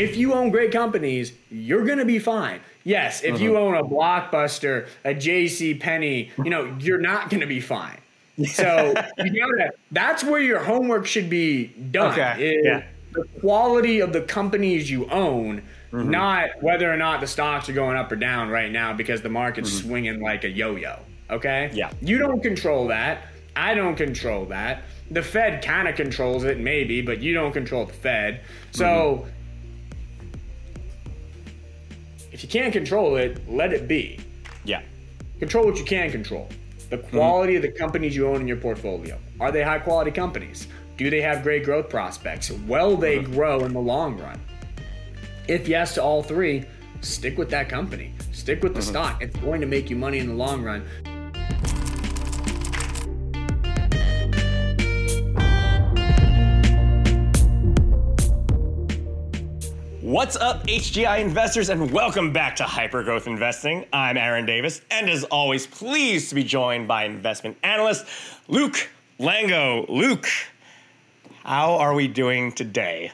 if you own great companies, you're going to be fine. Yes, if you uh-huh. own a Blockbuster, a J.C. Penney, you know, you're not going to be fine. So you gotta, that's where your homework should be done. Okay, is yeah. The quality of the companies you own, mm-hmm. not whether or not the stocks are going up or down right now because the market's mm-hmm. swinging like a yo-yo. Okay. Yeah. You don't control that. I don't control that. The Fed kind of controls it, maybe, but you don't control the Fed. So mm-hmm. If you can't control it, let it be. Yeah. Control what you can control. The mm-hmm. quality of the companies you own in your portfolio. Are they high quality companies? Do they have great growth prospects? Will they mm-hmm. grow in the long run? If yes to all three, stick with that company. Stick with the mm-hmm. stock. It's going to make you money in the long run. What's up, HGI investors, and welcome back to Hypergrowth Investing. I'm Aaron Davis, and as always, pleased to be joined by investment analyst Luke Lango. Luke, how are we doing today?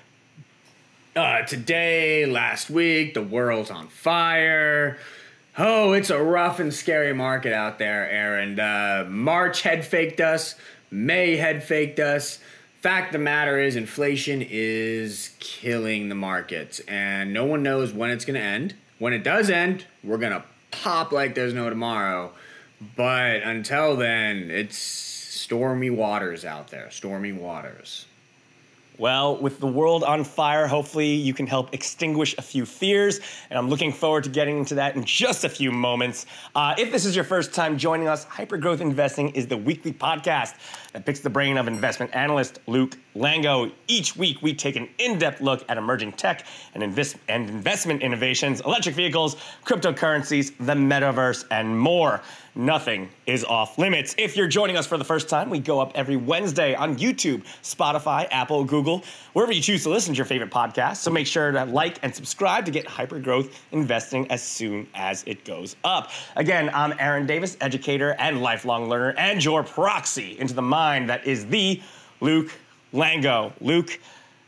Uh, today, last week, the world's on fire. Oh, it's a rough and scary market out there, Aaron. Uh, March had faked us. May had faked us. Fact the matter is, inflation is killing the markets, and no one knows when it's going to end. When it does end, we're going to pop like there's no tomorrow. But until then, it's stormy waters out there. Stormy waters. Well, with the world on fire, hopefully you can help extinguish a few fears, and I'm looking forward to getting into that in just a few moments. Uh, if this is your first time joining us, Hypergrowth Investing is the weekly podcast that picks the brain of investment analyst Luke Lango. Each week, we take an in-depth look at emerging tech and, and investment innovations, electric vehicles, cryptocurrencies, the metaverse, and more. Nothing is off limits. If you're joining us for the first time, we go up every Wednesday on YouTube, Spotify, Apple, Google, wherever you choose to listen to your favorite podcast. So make sure to like and subscribe to get hypergrowth investing as soon as it goes up. Again, I'm Aaron Davis, educator and lifelong learner, and your proxy into the mind that is the Luke Lango. Luke,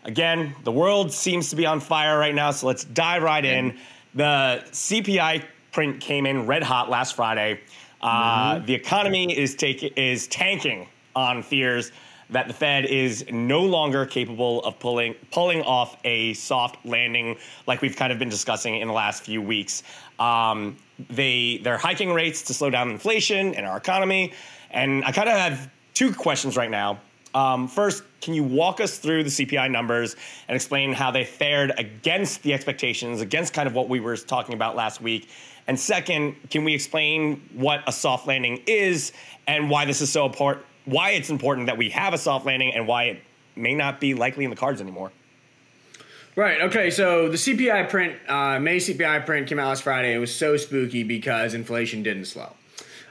again, the world seems to be on fire right now, so let's dive right in. The CPI print came in red hot last Friday. Uh, The economy is taking is tanking on fears that the Fed is no longer capable of pulling pulling off a soft landing, like we've kind of been discussing in the last few weeks. Um, they they're hiking rates to slow down inflation in our economy, and I kind of have two questions right now. Um, first, can you walk us through the CPI numbers and explain how they fared against the expectations, against kind of what we were talking about last week? And second, can we explain what a soft landing is and why this is so important, why it's important that we have a soft landing and why it may not be likely in the cards anymore? Right. Okay. So the CPI print, uh, May CPI print came out last Friday. It was so spooky because inflation didn't slow.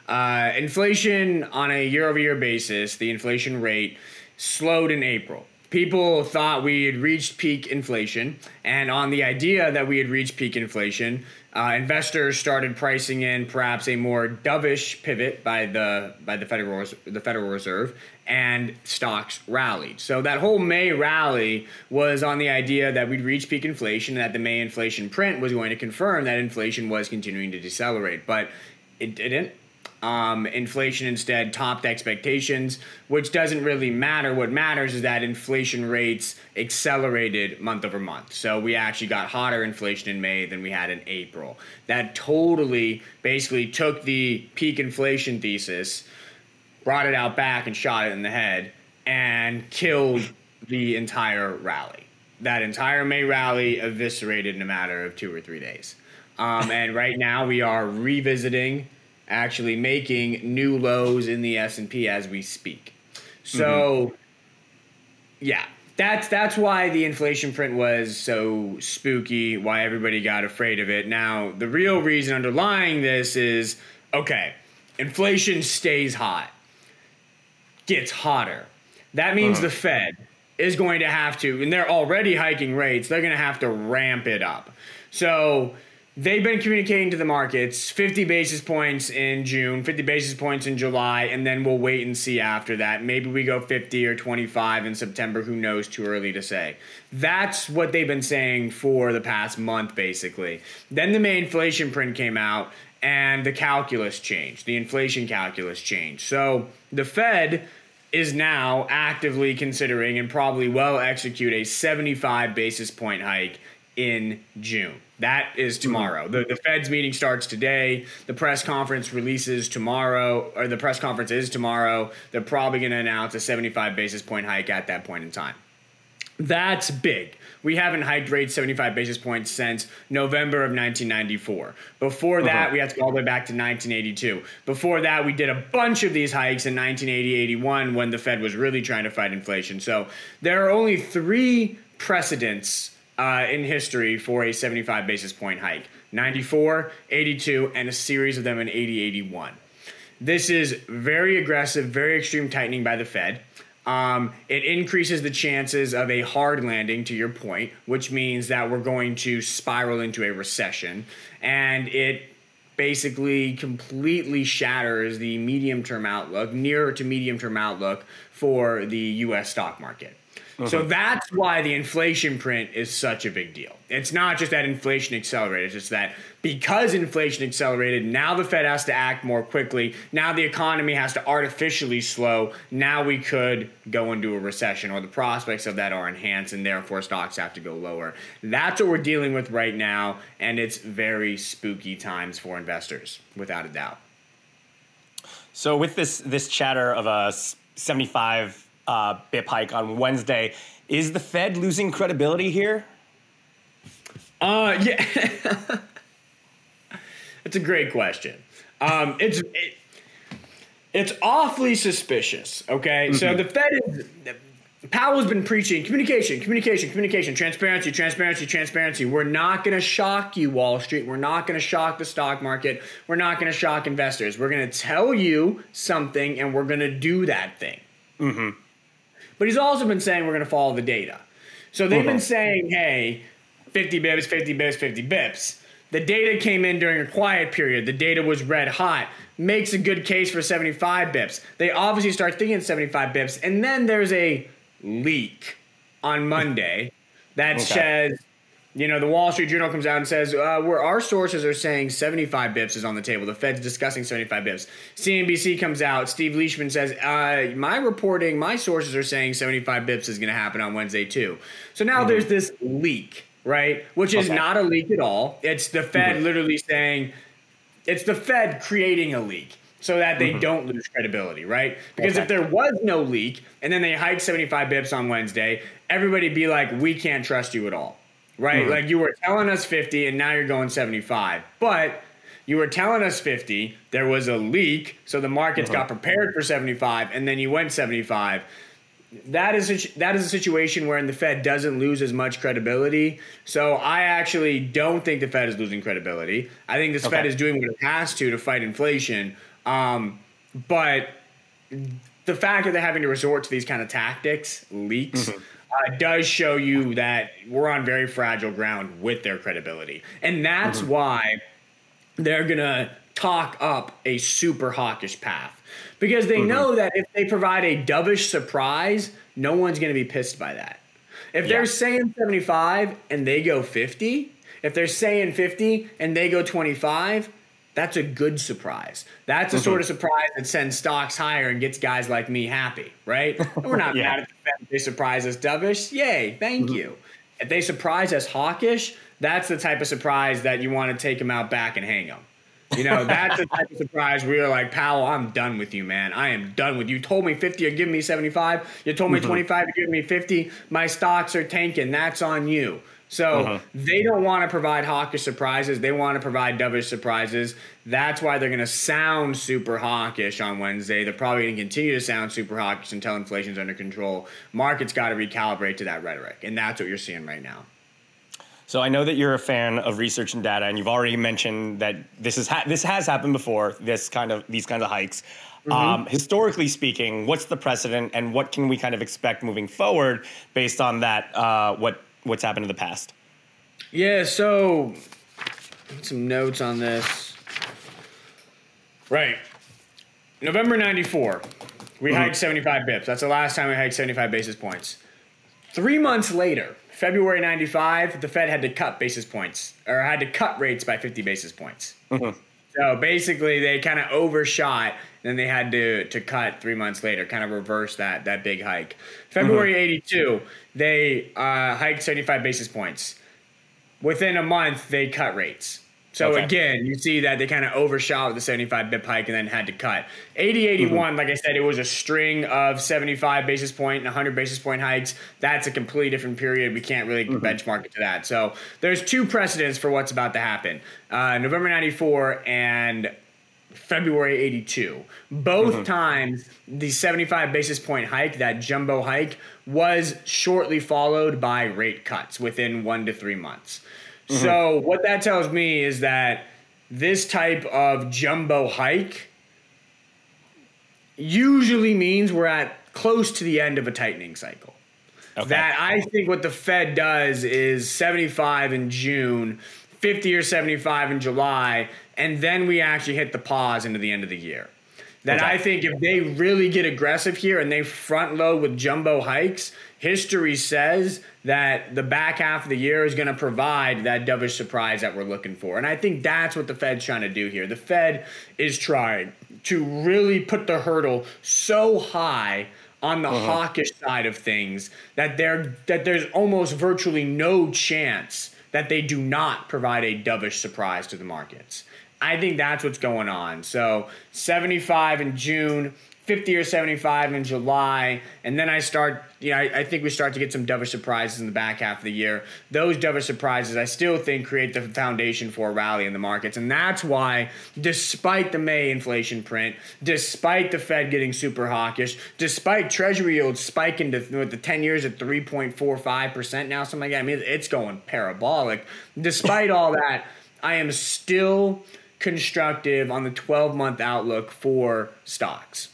Uh, inflation on a year-over-year basis, the inflation rate slowed in April. People thought we had reached peak inflation, and on the idea that we had reached peak inflation, uh, investors started pricing in perhaps a more dovish pivot by the by the Federal the Federal Reserve, and stocks rallied. So that whole May rally was on the idea that we'd reach peak inflation, and that the May inflation print was going to confirm that inflation was continuing to decelerate, but it didn't. Um, inflation instead topped expectations, which doesn't really matter. What matters is that inflation rates accelerated month over month. So we actually got hotter inflation in May than we had in April. That totally basically took the peak inflation thesis, brought it out back and shot it in the head, and killed the entire rally. That entire May rally eviscerated in a matter of two or three days. Um, and right now we are revisiting actually making new lows in the S&P as we speak. So mm-hmm. yeah, that's that's why the inflation print was so spooky, why everybody got afraid of it. Now, the real reason underlying this is okay, inflation stays hot. Gets hotter. That means uh-huh. the Fed is going to have to and they're already hiking rates, they're going to have to ramp it up. So, they've been communicating to the markets 50 basis points in June, 50 basis points in July, and then we'll wait and see after that. Maybe we go 50 or 25 in September. Who knows? Too early to say. That's what they've been saying for the past month, basically. Then the May inflation print came out, and the calculus changed. The inflation calculus changed. So the Fed is now actively considering and probably will execute a 75 basis point hike in June. That is tomorrow. The, the Fed's meeting starts today. The press conference releases tomorrow, or the press conference is tomorrow. They're probably going to announce a 75 basis point hike at that point in time. That's big. We haven't hiked rates 75 basis points since November of 1994. Before that, uh-huh. we have to go all the way back to 1982. Before that, we did a bunch of these hikes in 1980, 81 when the Fed was really trying to fight inflation. So there are only three precedents uh, in history for a 75 basis point hike 94, 82, and a series of them in 80, 81. This is very aggressive, very extreme tightening by the Fed. Um, it increases the chances of a hard landing, to your point, which means that we're going to spiral into a recession. And it basically completely shatters the medium term outlook, nearer to medium term outlook for the US stock market. So uh-huh. that's why the inflation print is such a big deal. It's not just that inflation accelerated, it's just that because inflation accelerated, now the Fed has to act more quickly. Now the economy has to artificially slow. Now we could go into a recession, or the prospects of that are enhanced, and therefore stocks have to go lower. That's what we're dealing with right now, and it's very spooky times for investors, without a doubt. So, with this this chatter of a 75 uh, BIP hike on Wednesday. Is the Fed losing credibility here? Uh, yeah. It's a great question. Um, it's it, it's awfully suspicious. Okay, mm-hmm. so the Fed is. Powell's been preaching communication, communication, communication, transparency, transparency, transparency. We're not going to shock you, Wall Street. We're not going to shock the stock market. We're not going to shock investors. We're going to tell you something, and we're going to do that thing. Mm-hmm. But he's also been saying we're going to follow the data. So they've been uh-huh. saying, hey, 50 bips, 50 bips, 50 bips. The data came in during a quiet period. The data was red hot. Makes a good case for 75 bips. They obviously start thinking 75 bips. And then there's a leak on Monday that okay. says you know, the Wall Street Journal comes out and says, uh, where our sources are saying 75 bips is on the table. The Fed's discussing 75 bips. CNBC comes out. Steve Liesman says, uh, my reporting, my sources are saying 75 bips is going to happen on Wednesday too. So now mm-hmm. there's this leak, right? Which is okay. not a leak at all. It's the Fed mm-hmm. literally saying, it's the Fed creating a leak so that they mm-hmm. don't lose credibility, right? Because okay. if there was no leak and then they hiked 75 bips on Wednesday, everybody'd be like, we can't trust you at all right? Mm-hmm. Like you were telling us 50 and now you're going 75. But you were telling us 50, there was a leak, so the markets got uh-huh. prepared for 75 and then you went 75. That is a, that is a situation where the Fed doesn't lose as much credibility. So I actually don't think the Fed is losing credibility. I think this okay. Fed is doing what it has to to fight inflation. Um, but the fact that they're having to resort to these kind of tactics, leaks, mm-hmm uh, does show you that we're on very fragile ground with their credibility. And that's mm-hmm. why they're going to talk up a super hawkish path because they mm-hmm. know that if they provide a dovish surprise, no one's going to be pissed by that. If yeah. they're saying 75 and they go 50, if they're saying 50 and they go 25, that's a good surprise. That's a mm-hmm. sort of surprise that sends stocks higher and gets guys like me happy, right? And we're not yeah. mad at the they surprise us dovish. Yay, thank mm-hmm. you. If they surprise us hawkish, that's the type of surprise that you want to take them out back and hang them. You know, that's the type of surprise where you're like, Powell, I'm done with you, man. I am done with you. You told me 50, you're giving me 75. You told me mm-hmm. 25, you're giving me 50. My stocks are tanking. That's on you. So uh-huh. they don't want to provide hawkish surprises. They want to provide dovish surprises. That's why they're going to sound super hawkish on Wednesday. They're probably going to continue to sound super hawkish until inflation's under control. Markets got to recalibrate to that rhetoric, and that's what you're seeing right now. So I know that you're a fan of research and data, and you've already mentioned that this is ha- this has happened before. This kind of these kinds of hikes. Mm-hmm. Um, historically speaking, what's the precedent, and what can we kind of expect moving forward based on that? Uh, what what's happened in the past? Yeah, so some notes on this. Right. November 94. We mm-hmm. hiked 75 bips. That's the last time we hiked 75 basis points. Three months later, February 95, the Fed had to cut basis points or had to cut rates by 50 basis points. Mm-hmm. So basically, they kind of overshot, and then they had to to cut three months later, kind of reverse that that big hike. February '82, they uh, hiked 75 basis points. Within a month, they cut rates. So Okay. again, you see that they kind of overshot with the 75 bip hike and then had to cut. 80 81, mm-hmm. like I said, it was a string of 75 basis point and 100 basis point hikes. That's a completely different period. We can't really mm-hmm. benchmark it to that. So there's two precedents for what's about to happen uh, November 94 and February 82. Both mm-hmm. times, the 75 basis point hike, that jumbo hike, was shortly followed by rate cuts within one to three months. Mm-hmm. So, what that tells me is that this type of jumbo hike usually means we're at close to the end of a tightening cycle. Okay. That I think what the Fed does is 75 in June, 50 or 75 in July, and then we actually hit the pause into the end of the year. That Okay. I think if they really get aggressive here and they front load with jumbo hikes, history says that the back half of the year is going to provide that dovish surprise that we're looking for. And I think that's what the Fed's trying to do here. The Fed is trying to really put the hurdle so high on the uh-huh. hawkish side of things that there that there's almost virtually no chance that they do not provide a dovish surprise to the markets. I think that's what's going on. So 75 in June, 50 or 75 in July, and then I start, you know, I, I think we start to get some dovish surprises in the back half of the year. Those dovish surprises, I still think, create the foundation for a rally in the markets. And that's why, despite the May inflation print, despite the Fed getting super hawkish, despite Treasury yields spiking to with the 10 years at 3.45% now, something like that, I mean, it's going parabolic. Despite all that, I am still constructive on the 12 month outlook for stocks.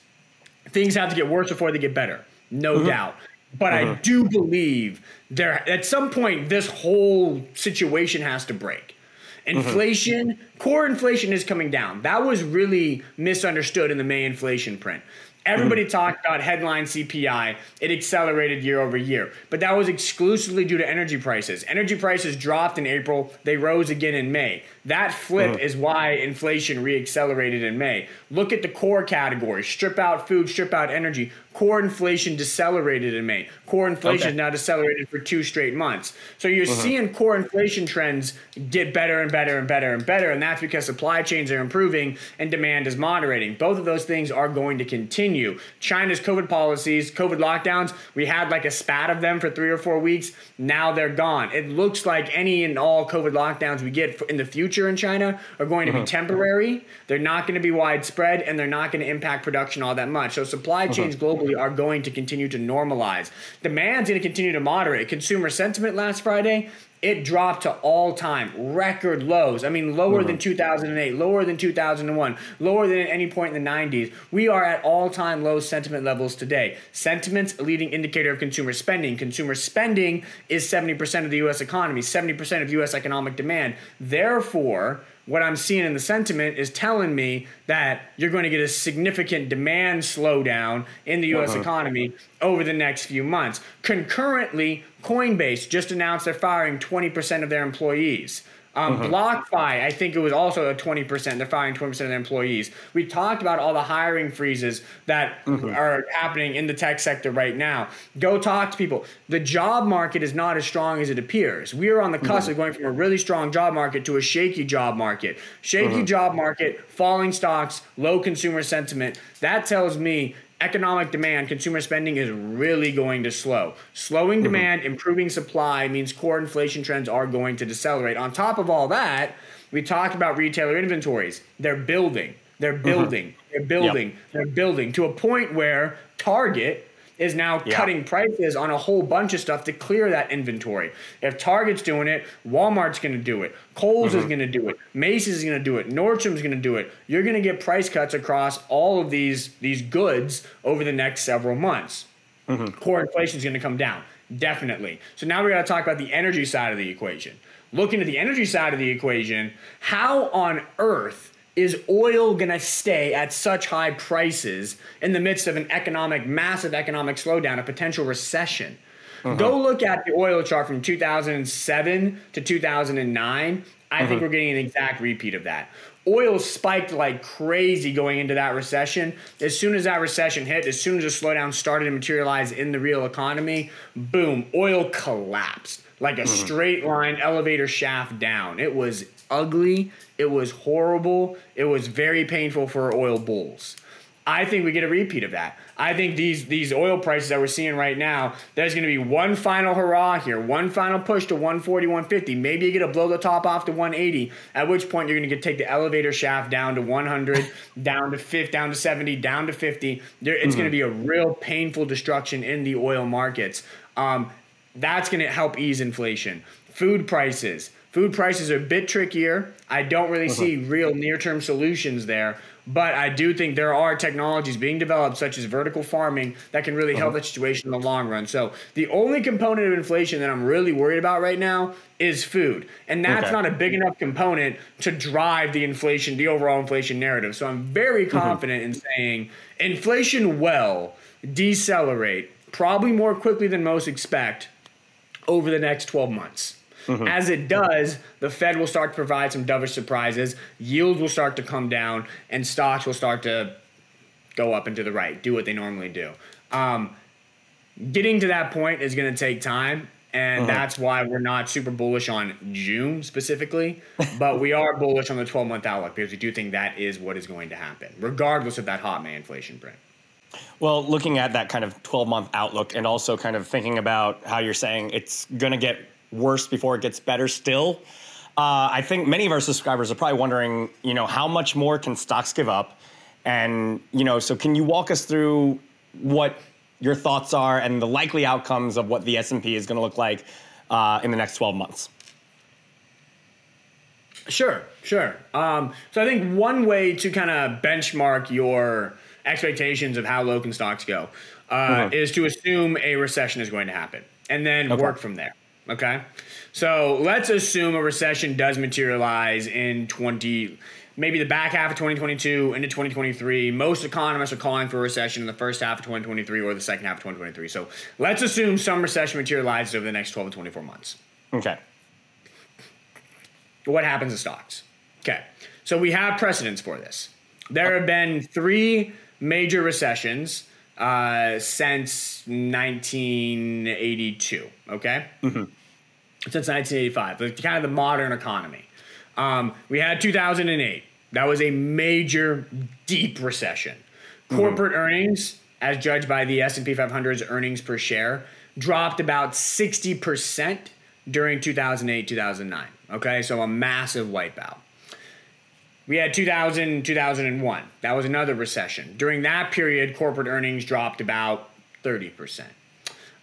Things have to get worse before they get better, no mm-hmm. doubt. But I mm-hmm. do believe there at some point this whole situation has to break. Mm-hmm. Inflation, core inflation is coming down. That was really misunderstood in the May inflation print. Everybody talked about headline CPI. It accelerated year over year, but that was exclusively due to energy prices. Energy prices dropped in April, they rose again in May. That flip mm. is why inflation reaccelerated in May. Look at the core categories strip out food, strip out energy. Core inflation decelerated in May. Core inflation Okay. is now decelerated for two straight months. So you're mm-hmm. seeing core inflation trends get better and better and better and better, and that's because supply chains are improving and demand is moderating. Both of those things are going to continue. China's COVID policies, COVID lockdowns, we had like a spat of them for three or four weeks. Now they're gone. It looks like any and all COVID lockdowns we get in the future in China are going to be mm-hmm. temporary. They're not going to be widespread, and they're not going to impact production all that much. So supply mm-hmm. chains globally are going to continue to normalize. Demand's going to continue to moderate. Consumer sentiment last Friday, it dropped to all-time record lows. I mean, lower than mm-hmm. 2008, lower than 2001, lower than at any point in the 90s. We are at all-time low sentiment levels today. Sentiment's a leading indicator of consumer spending. Consumer spending is 70% of the US economy, 70% of US economic demand. Therefore, what I'm seeing in the sentiment is telling me that you're going to get a significant demand slowdown in the US uh-huh. economy over the next few months. Concurrently, Coinbase just announced they're firing 20% of their employees. Um, mm-hmm. BlockFi, I think it was also a 20%. They're firing 20% of their employees. We talked about all the hiring freezes that mm-hmm. are happening in the tech sector right now. Go talk to people. The job market is not as strong as it appears. We are on the cusp of mm-hmm. going from a really strong job market to a shaky job market. Shaky job market, falling stocks, low consumer sentiment. That tells me economic demand, consumer spending is really going to slow. Slowing mm-hmm. demand, improving supply means core inflation trends are going to decelerate. On top of all that, we talked about retailer inventories. They're building. They're mm-hmm. building. They're building. They're building to a point where Target is now Yeah. cutting prices on a whole bunch of stuff to clear that inventory. If Target's doing it, Walmart's going to do it. Kohl's is going to do it. Macy's is going to do it. Nordstrom's going to do it. You're going to get price cuts across all of these these goods over the next several months. mm-hmm. core inflation is going to come down. Definitely. So now we got to talk about the energy side of the equation. Looking at the energy side of the equation, how on earth is oil going to stay at such high prices in the midst of an economic, massive economic slowdown, a potential recession? Uh-huh. Go look at the oil chart from 2007 to 2009. I uh-huh. think we're getting an exact repeat of that. Oil spiked like crazy going into that recession. As soon as that recession hit, as soon as the slowdown started to materialize in the real economy, boom, oil collapsed like a uh-huh. straight line elevator shaft down. It was ugly. It was horrible. It was very painful for oil bulls. I think we get a repeat of that. I think these these oil prices that we're seeing right now, there's going to be one final hurrah here, one final push to 140, 150. Maybe you get to blow the top off to 180. At which point you're going to get take the elevator shaft down to 100, down to 50, down to 70, down to 50. There, it's mm-hmm. going to be a real painful destruction in the oil markets. Um, that's going to help ease inflation. Food prices. Food prices are a bit trickier. I don't really uh-huh. see real near term solutions there. But I do think there are technologies being developed, such as vertical farming, that can really help uh-huh. the situation in the long run. So the only component of inflation that I'm really worried about right now is food, and that's okay. not a big enough component to drive the inflation, the overall inflation narrative. So I'm very mm-hmm. confident mm-hmm. in saying inflation will decelerate probably more quickly than most expect over the next 12 months. Mm-hmm. As it does, the Fed will start to provide some dovish surprises, yields will start to come down, and stocks will start to go up and to the right, do what they normally do. Um, getting to that point is going to take time, and mm-hmm. that's why we're not super bullish on June specifically, but we are bullish on the 12 month outlook because we do think that is what is going to happen, regardless of that hot May inflation print. Well, looking at that kind of 12 month outlook and also kind of thinking about how you're saying it's going to get worse before it gets better still. Uh, I think many of our subscribers are probably wondering, you know, how much more can stocks give up? And, you know, so can you walk us through what your thoughts are and the likely outcomes of what the S&P is going to look like uh, in the next 12 months? Sure, sure. Um, so I think one way to kind of benchmark your expectations of how low can stocks go uh, mm-hmm. is to assume a recession is going to happen and then okay. work from there. Okay. So let's assume a recession does materialize in 20, maybe the back half of 2022 into 2023. Most economists are calling for a recession in the first half of 2023 or the second half of 2023. So let's assume some recession materializes over the next 12 to 24 months. Okay. What happens to stocks? Okay. So we have precedents for this. There have been three major recessions uh, since 1982. Okay, mm-hmm. since 1985, like kind of the modern economy. Um, we had 2008. That was a major, deep recession. Mm-hmm. Corporate earnings, as judged by the S&P 500's earnings per share, dropped about 60 percent during 2008 2009. Okay, so a massive wipeout. We had 2000, 2001. That was another recession. During that period, corporate earnings dropped about 30%.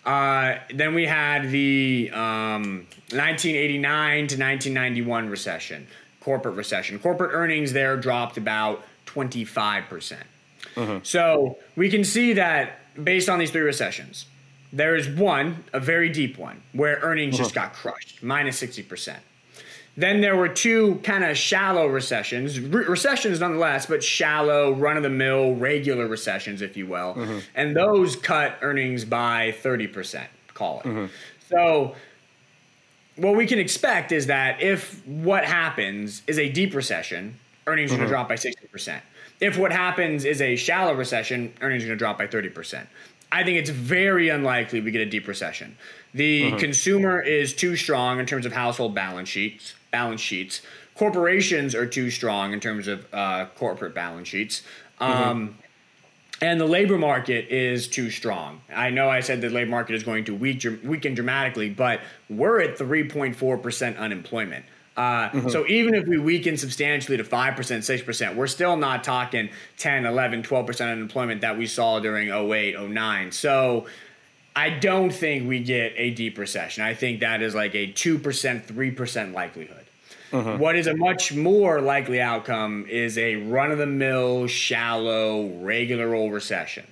Uh, then we had the um, 1989 to 1991 recession, corporate recession. Corporate earnings there dropped about 25%. percent uh huh So we can see that based on these three recessions, there is one, a very deep one, where earnings just got crushed, minus 60%. Then there were two kind of shallow recessions, Re- recessions nonetheless, but shallow, run of the mill, regular recessions, if you will. Mm-hmm. And those cut earnings by 30%, call it. Mm-hmm. So, what we can expect is that if what happens is a deep recession, earnings mm-hmm. are going to drop by 60%. If what happens is a shallow recession, earnings are going to drop by 30%. I think it's very unlikely we get a deep recession. The mm-hmm. consumer is too strong in terms of household balance sheets balance sheets. Corporations are too strong in terms of uh, corporate balance sheets. Um, mm-hmm. And the labor market is too strong. I know I said the labor market is going to weaken dramatically, but we're at 3.4% unemployment. Uh, mm-hmm. So even if we weaken substantially to 5%, 6%, we're still not talking 10, 11, 12% unemployment that we saw during 08, 09. So I don't think we get a deep recession. I think that is like a 2%, 3% likelihood. Uh-huh. What is a much more likely outcome is a run of the mill, shallow, regular old recession.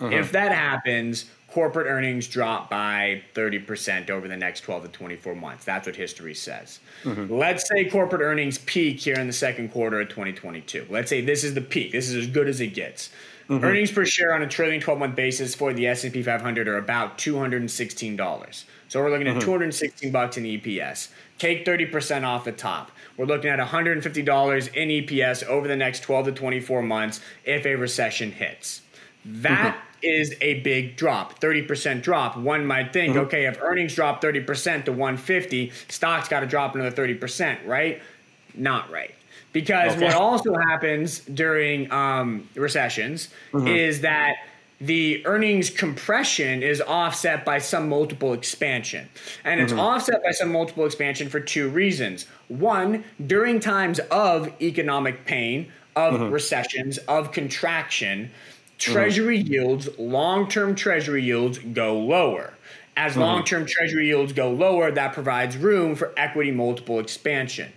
Uh-huh. If that happens, corporate earnings drop by 30% over the next 12 to 24 months. That's what history says. Mm-hmm. Let's say corporate earnings peak here in the second quarter of 2022. Let's say this is the peak. This is as good as it gets. Mm-hmm. Earnings per share on a trailing 12 month basis for the S&P 500 are about $216. So we're looking at mm-hmm. 216 bucks in EPS. Take 30% off the top. We're looking at $150 in EPS over the next 12 to 24 months if a recession hits. That mm-hmm. is a big drop, 30% drop. One might think, mm-hmm. okay, if earnings drop 30% to 150, stocks got to drop another 30%, right? Not right. Because okay. what also happens during um, recessions mm-hmm. is that the earnings compression is offset by some multiple expansion. And it's mm-hmm. offset by some multiple expansion for two reasons. One, during times of economic pain, of mm-hmm. recessions, of contraction, treasury mm-hmm. yields, long term treasury yields go lower. As mm-hmm. long term treasury yields go lower, that provides room for equity multiple expansion.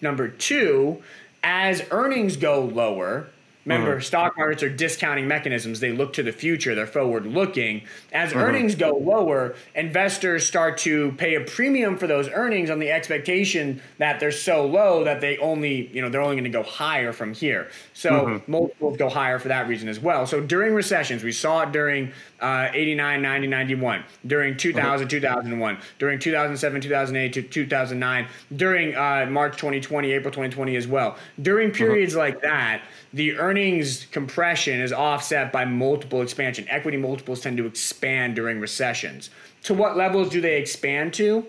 Number two, as earnings go lower, Remember, mm-hmm. stock markets are discounting mechanisms. They look to the future, they're forward looking. As mm-hmm. earnings go lower, investors start to pay a premium for those earnings on the expectation that they're so low that they only, you know, they're only going to go higher from here. So mm-hmm. multiples go higher for that reason as well. So during recessions, we saw it during uh, 89, 90, 91, during 2000, 2001, during 2007, 2008 to 2009, during uh, March 2020, April 2020 as well. During periods like that, the earnings compression is offset by multiple expansion. Equity multiples tend to expand during recessions. To what levels do they expand to?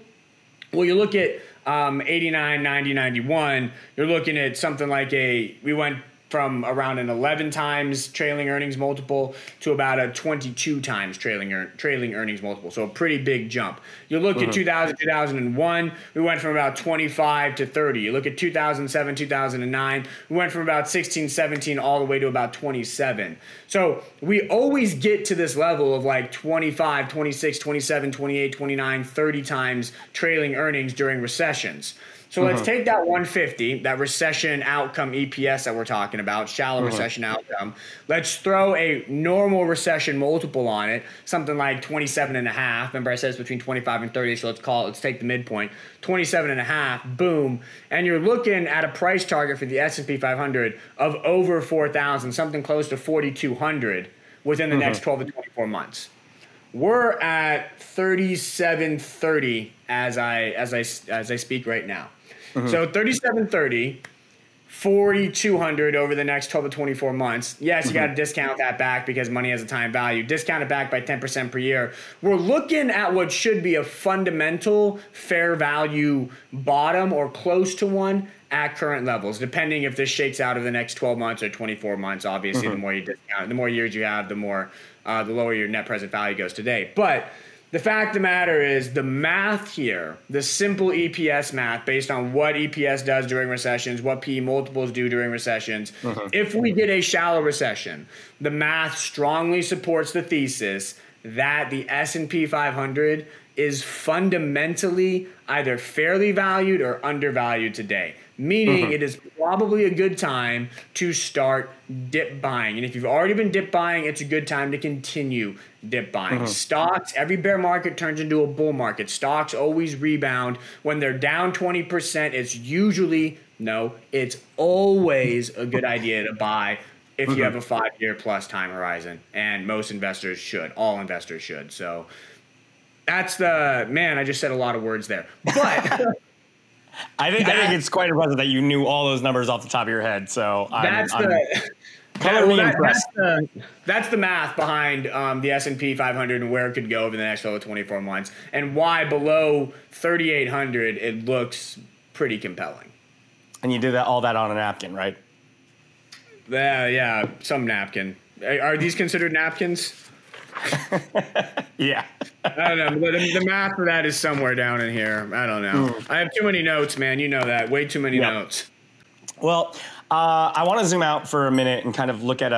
Well, you look at um, 89, 90, 91, you're looking at something like a, we went from around an 11 times trailing earnings multiple to about a 22 times trailing trailing earnings multiple. So a pretty big jump. You look mm-hmm. at 2000 2001, we went from about 25 to 30. You look at 2007 2009, we went from about 16 17 all the way to about 27. So we always get to this level of like 25, 26, 27, 28, 29, 30 times trailing earnings during recessions. So let's uh-huh. take that 150, that recession outcome EPS that we're talking about, shallow uh-huh. recession outcome. Let's throw a normal recession multiple on it, something like 27 and a half. Remember I said it's between 25 and 30, so let's call it, let's take the midpoint. 27 and a half, boom. And you're looking at a price target for the S&P 500 of over 4,000, something close to 4,200 within the uh-huh. next 12 to 24 months. We're at 3730 as I as I as I speak right now. Mm-hmm. So 3730, 4200 over the next 12 to 24 months. Yes, you mm-hmm. got to discount that back because money has a time value. Discount it back by 10% per year. We're looking at what should be a fundamental fair value bottom or close to one at current levels, depending if this shakes out over the next 12 months or 24 months. Obviously, mm-hmm. the more you discount, the more years you have, the more uh, the lower your net present value goes today. But the fact of the matter is, the math here, the simple EPS math based on what EPS does during recessions, what P multiples do during recessions, uh-huh. if we get a shallow recession, the math strongly supports the thesis that the S&P 500 is fundamentally either fairly valued or undervalued today meaning mm-hmm. it is probably a good time to start dip buying. And if you've already been dip buying, it's a good time to continue dip buying. Mm-hmm. Stocks, every bear market turns into a bull market. Stocks always rebound. When they're down 20%, it's usually, no, it's always a good idea to buy if mm-hmm. you have a five year plus time horizon. And most investors should, all investors should. So that's the, man, I just said a lot of words there. But. I think, that, I think it's quite impressive that you knew all those numbers off the top of your head. So that's I'm, the. that, well, that, that's, the, that's the math behind um, the S and P 500 and where it could go over the next 24 months, and why below 3,800 it looks pretty compelling. And you did that all that on a napkin, right? Yeah, yeah, some napkin. Are these considered napkins? yeah. I don't know. The, the, math for that is somewhere down in here. I don't know. Mm. I have too many notes, man. You know that. Way too many yep. notes. Well, Uh, I want to zoom out for a minute and kind of look at a,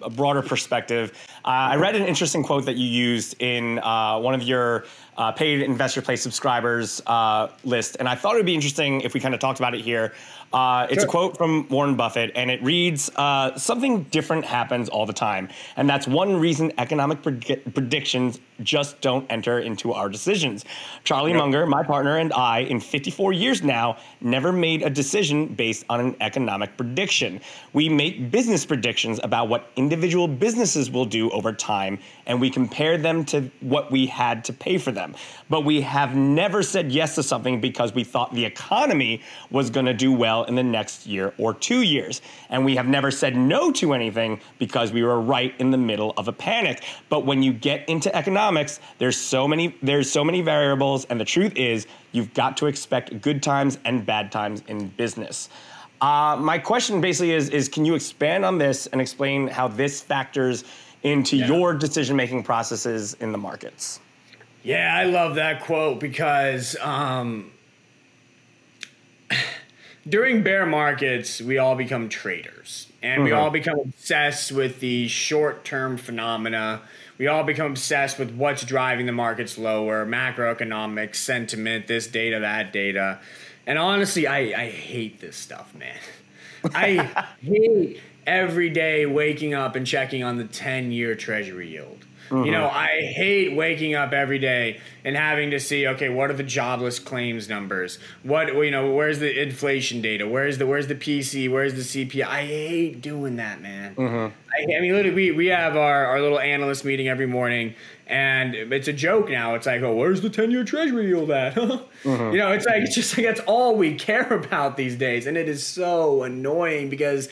a, a broader perspective. Uh, I read an interesting quote that you used in uh, one of your uh, paid investor play subscribers uh, list, and I thought it would be interesting if we kind of talked about it here. Uh, it's sure. a quote from Warren Buffett, and it reads uh, Something different happens all the time. And that's one reason economic predictions just don't enter into our decisions. Charlie yep. Munger, my partner, and I, in 54 years now, never made a decision based on an economic prediction. We make business predictions about what individual businesses will do over time, and we compare them to what we had to pay for them. But we have never said yes to something because we thought the economy was going to do well in the next year or two years. And we have never said no to anything because we were right in the middle of a panic. But when you get into economics, there's so many there's so many variables and the truth is you've got to expect good times and bad times in business. Uh, my question basically is, is can you expand on this and explain how this factors into yeah. your decision making processes in the markets? Yeah, I love that quote because um, during bear markets, we all become traders and mm-hmm. we all become obsessed with the short term phenomena. We all become obsessed with what's driving the markets lower, macroeconomics, sentiment, this data, that data. And honestly, I, I hate this stuff, man. I hate every day waking up and checking on the 10 year treasury yield. Mm-hmm. You know, I hate waking up every day and having to see, okay, what are the jobless claims numbers? What you know, where's the inflation data? Where's the where's the PC? Where's the CPI? I hate doing that, man. Mm-hmm. I, I, mean, literally, we we have our our little analyst meeting every morning, and it's a joke now. It's like, oh, where's the ten year Treasury yield at? mm-hmm. You know, it's like it's just like that's all we care about these days, and it is so annoying because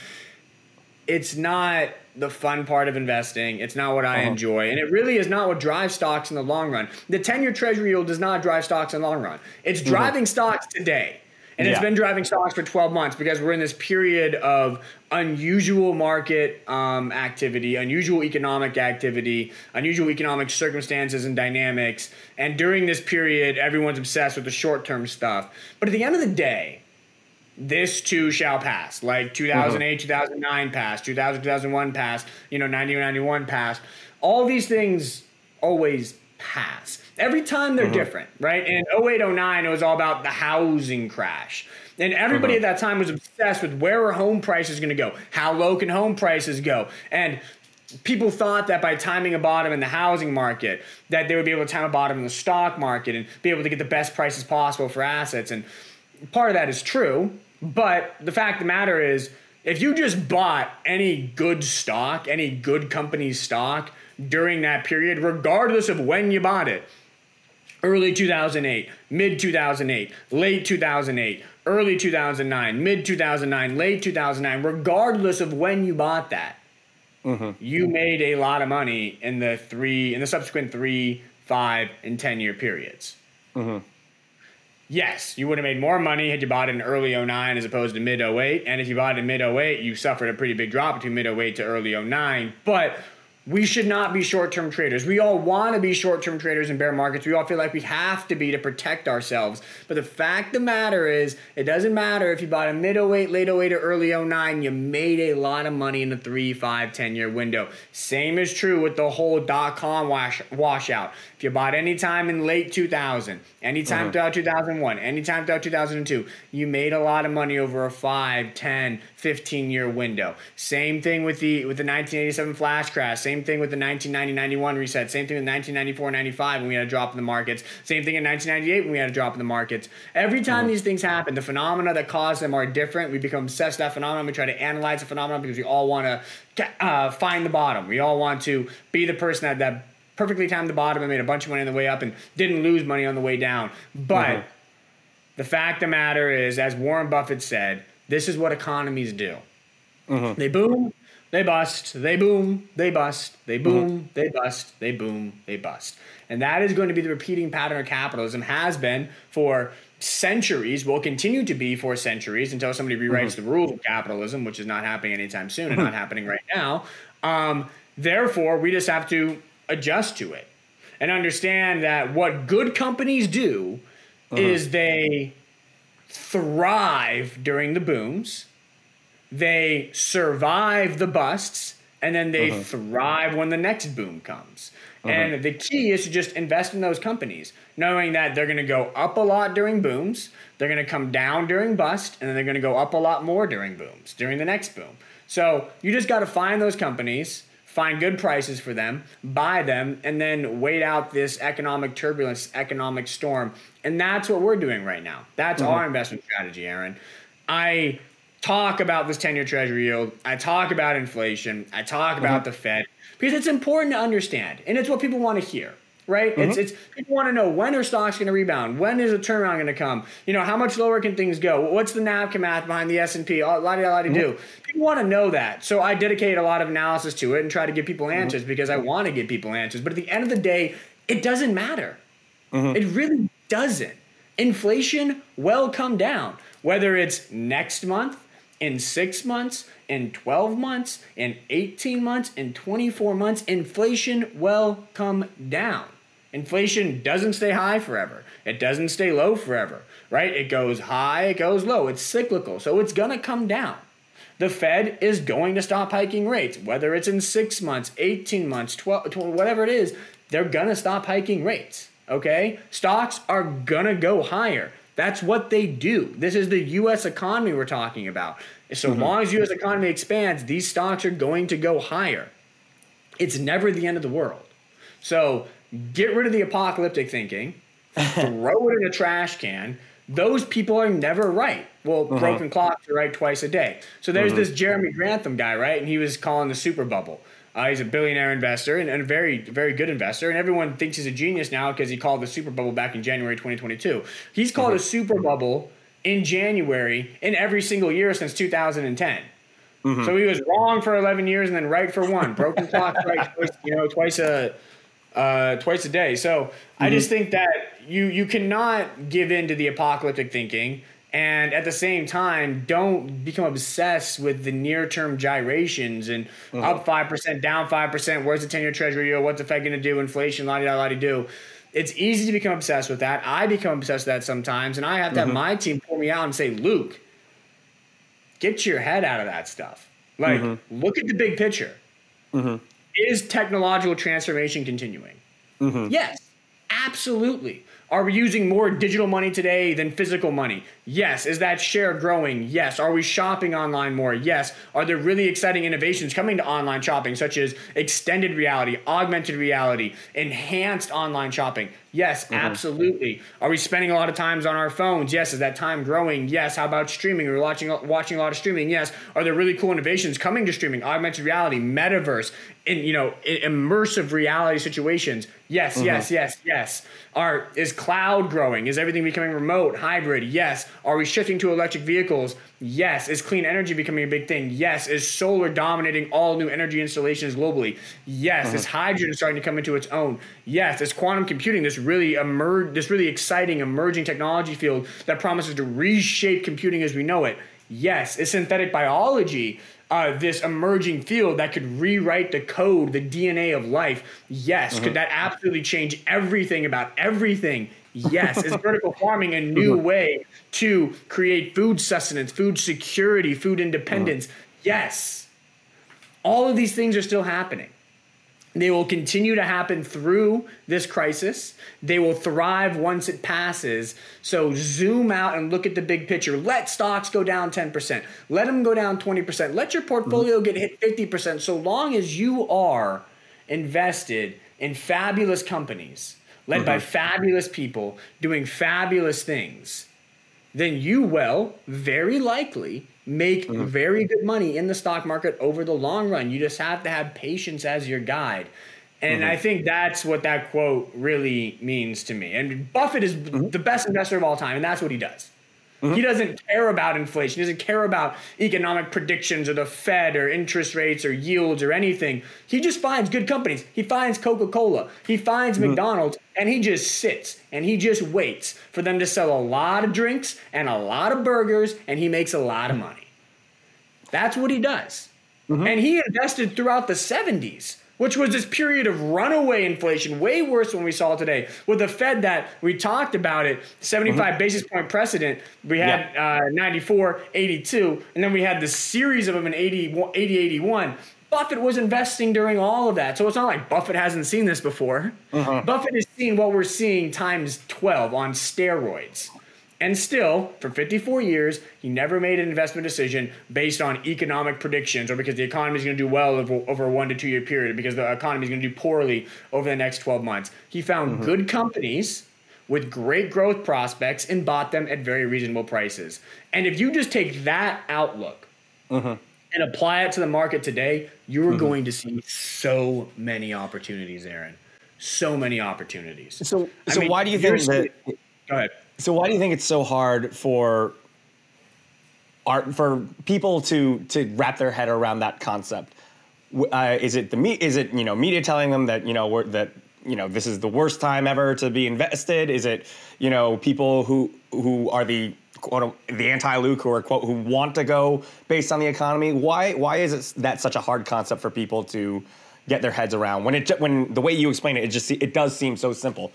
it's not the fun part of investing. It's not what I uh-huh. enjoy. And it really is not what drives stocks in the long run. The 10 year treasury yield does not drive stocks in the long run. It's mm-hmm. driving mm-hmm. stocks today. And yeah. it's been driving stocks for 12 months because we're in this period of unusual market um, activity, unusual economic activity, unusual economic circumstances and dynamics. And during this period, everyone's obsessed with the short term stuff. But at the end of the day, this too shall pass. Like 2008, mm-hmm. 2009 passed, 2000, 2001 passed, you know, 90, 91 passed. All these things always pass. Every time they're mm-hmm. different, right? In 08, 09, it was all about the housing crash. And everybody mm-hmm. at that time was obsessed with where are home prices going to go? How low can home prices go? And people thought that by timing a bottom in the housing market that they would be able to time a bottom in the stock market and be able to get the best prices possible for assets and part of that is true but the fact of the matter is, if you just bought any good stock, any good company's stock during that period, regardless of when you bought it, early 2008, mid 2008, late 2008, early 2009, mid 2009, late 2009, regardless of when you bought that, mm-hmm. you made a lot of money in the three, in the subsequent three, five, and 10 year periods. Mm-hmm yes, you would have made more money had you bought it in early 09 as opposed to mid 08. And if you bought it in mid 08, you suffered a pretty big drop between mid 08 to early 09. But we should not be short term traders. We all want to be short term traders in bear markets. We all feel like we have to be to protect ourselves. But the fact of the matter is, it doesn't matter if you bought a mid 08, late 08, or early 09, you made a lot of money in the 3, 5, 10 year window. Same is true with the whole dot com wash, washout. If you bought any time in late 2000, anytime mm-hmm. throughout 2001, anytime throughout 2002, you made a lot of money over a 5, 10, 15 year window. Same thing with the with the 1987 flash crash. Same thing with the 1990-91 reset. Same thing with 1994-95 when we had a drop in the markets. Same thing in 1998 when we had a drop in the markets. Every time mm-hmm. these things happen, the phenomena that cause them are different. We become obsessed with that phenomenon. We try to analyze the phenomenon because we all want to uh, find the bottom. We all want to be the person that that perfectly timed the bottom and made a bunch of money on the way up and didn't lose money on the way down. But mm-hmm. the fact of the matter is, as Warren Buffett said this is what economies do. Mm-hmm. They boom, they bust, they boom, they bust, they boom, mm-hmm. they bust, they boom, they bust. And that is going to be the repeating pattern of capitalism, has been for centuries, will continue to be for centuries until somebody rewrites mm-hmm. the rules of capitalism, which is not happening anytime soon and not mm-hmm. happening right now. Um, therefore, we just have to adjust to it and understand that what good companies do is they thrive during the booms. They survive the busts and then they uh-huh. thrive when the next boom comes. Uh-huh. And the key is to just invest in those companies, knowing that they're going to go up a lot during booms, they're going to come down during bust, and then they're going to go up a lot more during booms, during the next boom. So you just got to find those companies, find good prices for them, buy them, and then wait out this economic turbulence, economic storm. And that's what we're doing right now. That's uh-huh. our investment strategy, Aaron. I talk about this 10 year treasury yield. I talk about inflation. I talk about uh-huh. the Fed because it's important to understand and it's what people want to hear. Right? It's uh-huh. it's people want to know when are stocks going to rebound? When is a turnaround going to come? You know, how much lower can things go? What's the napkin math behind the S&P? La di la di do. Uh-huh. People want to know that. So I dedicate a lot of analysis to it and try to give people answers because I want to give people answers. But at the end of the day, it doesn't matter. It really doesn't. Inflation will come down, whether it's next month, in six months, in 12 months, in 18 months, in 24 months, inflation will come down. Inflation doesn't stay high forever. It doesn't stay low forever, right? It goes high, it goes low. It's cyclical, so it's gonna come down. The Fed is going to stop hiking rates, whether it's in six months, 18 months, 12, 12 whatever it is, they're gonna stop hiking rates. Okay? Stocks are gonna go higher. That's what they do. This is the US economy we're talking about. So mm-hmm. long as US economy expands, these stocks are going to go higher. It's never the end of the world. So get rid of the apocalyptic thinking, throw it in a trash can. Those people are never right. Well, uh-huh. broken clocks are right twice a day. So there's mm-hmm. this Jeremy Grantham guy, right? And he was calling the super bubble. Uh, he's a billionaire investor and, and a very, very good investor. And everyone thinks he's a genius now because he called the super bubble back in January 2022. He's called a super bubble in January in every single year since 2010. So he was wrong for 11 years and then right for one. Broken clock, right? Twice, you know, twice a uh, twice a day. So I just think that you you cannot give in to the apocalyptic thinking, and at the same time, don't become obsessed with the near term gyrations and mm-hmm. up five percent, down five percent. Where's the ten year Treasury yield? What's the Fed going to do? Inflation, la di da la di do. It's easy to become obsessed with that. I become obsessed with that sometimes, and I have to have mm-hmm. my team pull me out and say, Luke, get your head out of that stuff. Like, mm-hmm. look at the big picture. Is technological transformation continuing? Yes, absolutely. Are we using more digital money today than physical money? Yes. Is that share growing? Yes. Are we shopping online more? Yes. Are there really exciting innovations coming to online shopping, such as extended reality, augmented reality, enhanced online shopping? Yes, mm-hmm. absolutely. Are we spending a lot of times on our phones? Yes. Is that time growing? Yes. How about streaming? Are we watching watching a lot of streaming? Yes. Are there really cool innovations coming to streaming? Augmented reality, metaverse, in you know, immersive reality situations? Yes, mm-hmm. yes, yes, yes. Are is cloud growing? Is everything becoming remote, hybrid? Yes. Are we shifting to electric vehicles? Yes. Is clean energy becoming a big thing? Yes. Is solar dominating all new energy installations globally? Yes. Is mm-hmm. hydrogen starting to come into its own? Yes. Is quantum computing this really emerge this really exciting emerging technology field that promises to reshape computing as we know it? Yes. Is synthetic biology uh, this emerging field that could rewrite the code, the DNA of life? Yes. Could that absolutely change everything about everything? Yes. Is vertical farming a new way to create food sustenance, food security, food independence? Yes. All of these things are still happening. They will continue to happen through this crisis. They will thrive once it passes. So zoom out and look at the big picture. Let stocks go down 10%. Let them go down 20%. Let your portfolio mm-hmm. get hit 50% so long as you are invested in fabulous companies led by mm-hmm. fabulous people doing fabulous things. Then you will very likely make mm-hmm. very good money in the stock market over the long run. You just have to have patience as your guide. And mm-hmm. I think that's what that quote really means to me. And Buffett is mm-hmm. the best investor of all time, and that's what he does. Mm-hmm. He doesn't care about inflation. He doesn't care about economic predictions or the Fed or interest rates or yields or anything. He just finds good companies. He finds Coca Cola. He finds mm-hmm. McDonald's and he just sits and he just waits for them to sell a lot of drinks and a lot of burgers and he makes a lot of money. That's what he does. Mm-hmm. And he invested throughout the 70s which was this period of runaway inflation, way worse than we saw today. With the Fed that we talked about it, 75 mm-hmm. basis point precedent, we had yeah. uh, 94, 82, and then we had the series of them in 80, 80, 81. Buffett was investing during all of that. So it's not like Buffett hasn't seen this before. Mm-hmm. Buffett has seen what we're seeing times 12 on steroids. And still, for 54 years, he never made an investment decision based on economic predictions or because the economy is going to do well over, over, a one to two year period because the economy is going to do poorly over the next 12 months. He found mm-hmm. good companies with great growth prospects and bought them at very reasonable prices. And if you just take that outlook mm-hmm. and apply it to the market today, you're mm-hmm. going to see so many opportunities, Aaron. So many opportunities. So, so mean, why do you think that? Go ahead. So why do you think it's so hard for art for people to to wrap their head around that concept? Uh, is it the me? Is it you know media telling them that you know that you know this is the worst time ever to be invested? Is it you know people who who are the quote the anti Luke who are quote who want to go based on the economy? Why why is it that such a hard concept for people to get their heads around when it when the way you explain it it just it does seem so simple.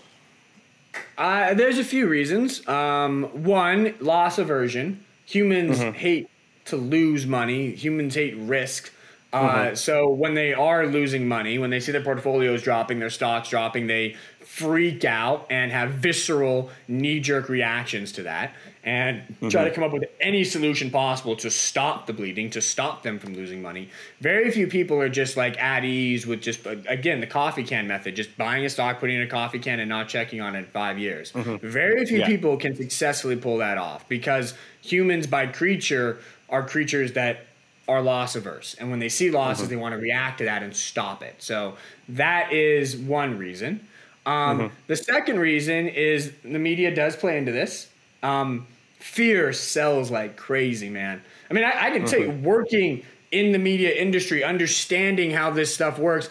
Uh, there's a few reasons. Um, one, loss aversion. Humans mm-hmm. hate to lose money. Humans hate risk. Uh, mm-hmm. So when they are losing money, when they see their portfolios dropping, their stocks dropping, they freak out and have visceral knee jerk reactions to that and mm-hmm. try to come up with any solution possible to stop the bleeding, to stop them from losing money. Very few people are just like at ease with just, again, the coffee can method, just buying a stock, putting in a coffee can, and not checking on it five years. Mm-hmm. Very few yeah. people can successfully pull that off because humans, by creature, are creatures that are loss averse. And when they see losses, mm-hmm. they want to react to that and stop it. So that is one reason. Um, mm-hmm. The second reason is the media does play into this. Um, fear sells like crazy, man. I mean, I, I can tell you, mm-hmm. working in the media industry, understanding how this stuff works,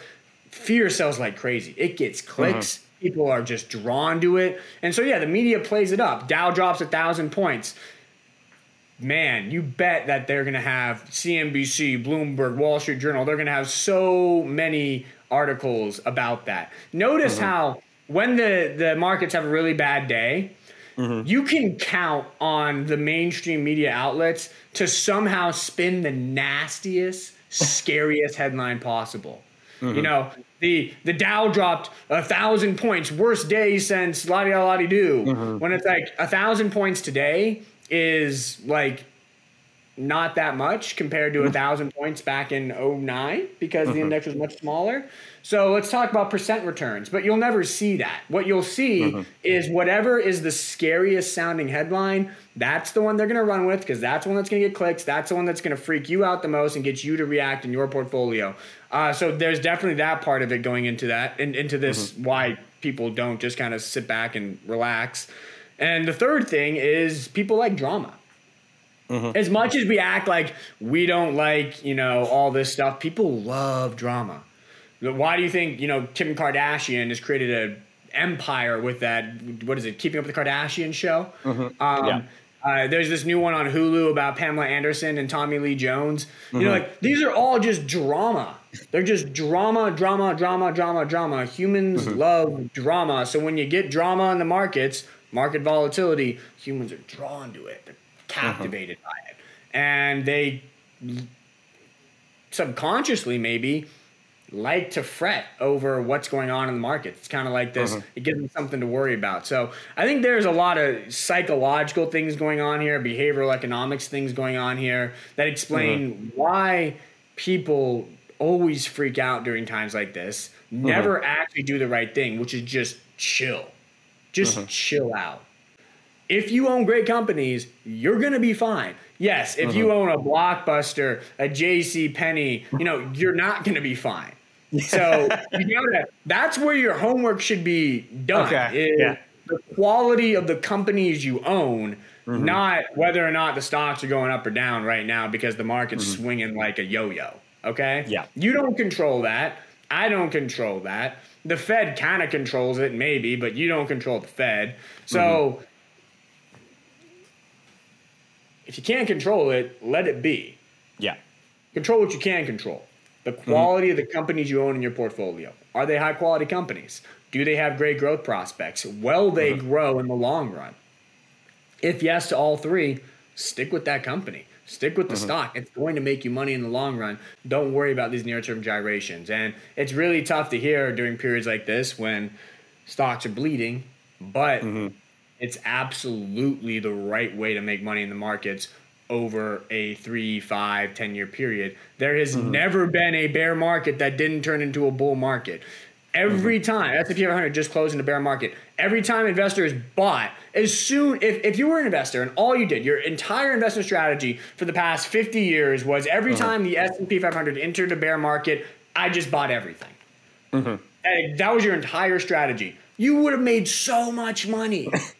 fear sells like crazy. It gets clicks. Mm-hmm. People are just drawn to it. And so, yeah, the media plays it up. Dow drops a thousand points. Man, you bet that they're going to have CNBC, Bloomberg, Wall Street Journal, they're going to have so many articles about that. Notice mm-hmm. how when the, the markets have a really bad day, mm-hmm. you can count on the mainstream media outlets to somehow spin the nastiest, scariest headline possible. Mm-hmm. You know, the the Dow dropped a thousand points, worst day since la di la di do. Mm-hmm. When it's like a thousand points today is like not that much compared to a mm-hmm. thousand points back in 09 because the mm-hmm. index was much smaller. So let's talk about percent returns, but you'll never see that. What you'll see mm-hmm. is whatever is the scariest sounding headline, that's the one they're going to run with because that's the one that's going to get clicks. That's the one that's going to freak you out the most and get you to react in your portfolio. Uh, so there's definitely that part of it going into that and into this mm-hmm. why people don't just kind of sit back and relax. And the third thing is people like drama. Mm-hmm. As much as we act like we don't like, you know, all this stuff, people love drama. Why do you think, you know, Kim Kardashian has created an empire with that, what is it, Keeping Up with the Kardashian show? Mm-hmm. Um, yeah. Uh, there's this new one on Hulu about Pamela Anderson and Tommy Lee Jones. You mm-hmm. know, like these are all just drama. They're just drama, drama, drama, drama, drama. Humans mm-hmm. love drama. So when you get drama in the markets, market volatility, humans are drawn to it. They're captivated uh-huh. by it. And they subconsciously maybe like to fret over what's going on in the market. It's kind of like this, uh-huh. it gives them something to worry about. So I think there's a lot of psychological things going on here, behavioral economics things going on here that explain uh-huh. why people always freak out during times like this, never actually do the right thing, which is just chill. Just chill out if you own great companies, you're going to be fine. Yes, if you uh-huh. own a Blockbuster, a J.C. Penney, you know, you're not going to be fine. So you know that that's where your homework should be done. Okay. yeah. The quality of the companies you own, mm-hmm. not whether or not the stocks are going up or down right now because the market's mm-hmm. swinging like a yo-yo. Okay. Yeah. You don't control that. I don't control that. The Fed kind of controls it, maybe, but you don't control the Fed. So. Mm-hmm if you can't control it, let it be. Yeah. Control what you can control. The quality mm-hmm. of the companies you own in your portfolio. Are they high quality companies? Do they have great growth prospects? Will they mm-hmm. grow in the long run? If yes to all three, stick with that company. Stick with the mm-hmm. stock. It's going to make you money in the long run. Don't worry about these near term gyrations. And it's really tough to hear during periods like this when stocks are bleeding, but mm-hmm. it's absolutely the right way to make money in the markets over a three, five, ten year period. There has mm-hmm. never been a bear market that didn't turn into a bull market. Every mm-hmm. time S&P 500 just closed in a bear market, every time investors bought, as soon if, if you were an investor and all you did, your entire investment strategy for the past 50 years was every mm-hmm. time the S&P 500 entered a bear market, I just bought everything. Mm-hmm. that was your entire strategy. You would have made so much money.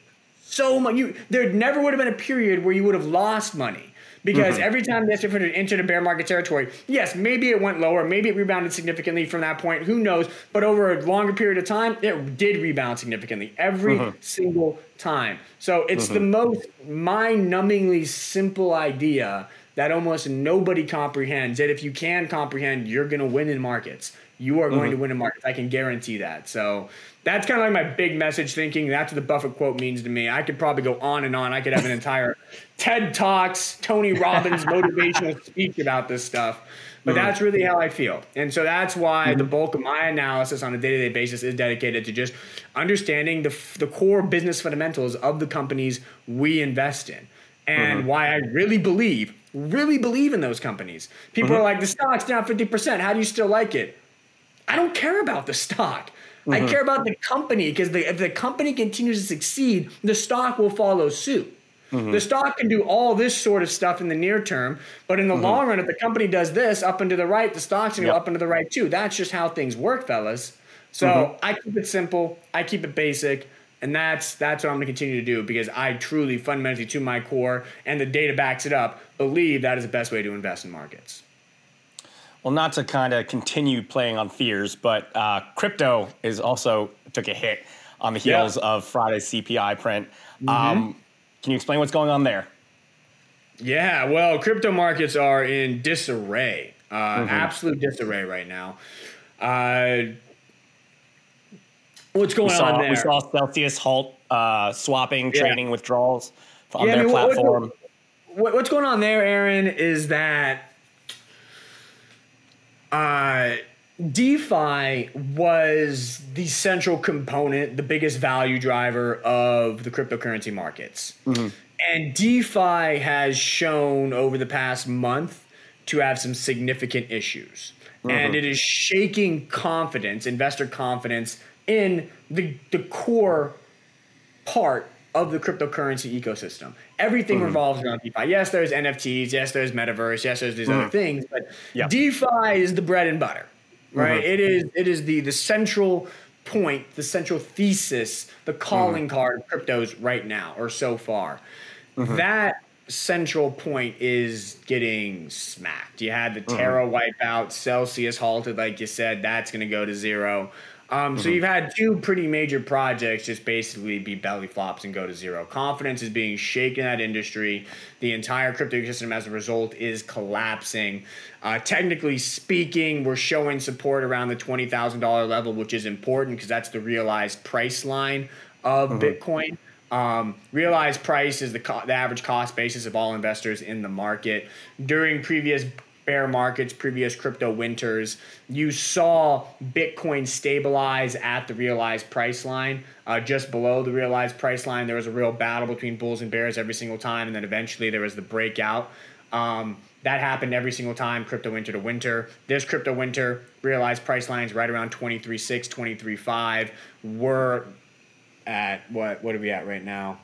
so much. You there never would have been a period where you would have lost money because mm-hmm. every time the S&P 500 entered a bear market territory, yes, maybe it went lower, maybe it rebounded significantly from that point. Who knows? But over a longer period of time, it did rebound significantly every mm-hmm. single time. So it's mm-hmm. the most mind-numbingly simple idea that almost nobody comprehends. That if you can comprehend, you're going to win in markets. You are going to mm-hmm. win in markets. I can guarantee that. So that's kind of like my big message thinking. That's what the Buffett quote means to me. I could probably go on and on. I could have an entire TED Talks, Tony Robbins motivational speech about this stuff. But mm-hmm. that's really how I feel. And so that's why mm-hmm. the bulk of my analysis on a day to day basis is dedicated to just understanding the, the core business fundamentals of the companies we invest in. And mm-hmm. why I really believe, really believe in those companies. People are like, the stock's down 50%. How do you still like it? I don't care about the stock. Mm-hmm. I care about the company because if the company continues to succeed, the stock will follow suit. Mm-hmm. The stock can do all this sort of stuff in the near term, but in the mm-hmm. long run, if the company does this up and to the right, the stock's gonna yep. go up and to the right too. That's just how things work, fellas. So mm-hmm. I keep it simple, I keep it basic, and that's that's what I'm gonna continue to do because I truly, fundamentally, to my core, and the data backs it up, believe that is the best way to invest in markets well, not to kind of continue playing on fears, but uh, crypto is also took a hit on the heels yeah. of Friday's CPI print. Mm-hmm. Um, can you explain what's going on there? Yeah, well, crypto markets are in disarray, uh, mm-hmm. absolute disarray right now. Uh, what's going saw, on there? We saw Celsius halt uh, swapping, yeah. trading withdrawals on yeah, their I mean, platform. What, what's going on there, Aaron, is that uh, DeFi was the central component, the biggest value driver of the cryptocurrency markets. Mm-hmm. And DeFi has shown over the past month to have some significant issues. Mm-hmm. And it is shaking confidence, investor confidence in the, the core part of the cryptocurrency ecosystem. Everything mm-hmm. revolves around DeFi. Yes, there's NFTs. Yes, there's metaverse. Yes, there's these mm-hmm. other things. But. DeFi is the bread and butter, right? Mm-hmm. It is it is the the central point, the central thesis, the calling mm-hmm. card of cryptos right now or so far. Mm-hmm. That central point is getting smacked. You had the mm-hmm. Terra wipeout, Celsius halted, like you said. That's going to go to zero. Um, mm-hmm. So you've had two pretty major projects just basically be belly flops and go to zero. Confidence is being shaken in that industry. The entire crypto ecosystem, as a result, is collapsing. Uh, technically speaking, we're showing support around the twenty thousand dollar level, which is important because that's the realized price line of mm-hmm. Bitcoin. Um, realized price is the, co- the average cost basis of all investors in the market. During previous bear markets, previous crypto winters, you saw Bitcoin stabilize at the realized price line, uh, just below the realized price line. There was a real battle between bulls and bears every single time, and then eventually there was the breakout. Um, that happened every single time crypto winter to winter. This crypto winter, realized price lines right around 23.6, 23.5. We're at what? What are we at right now?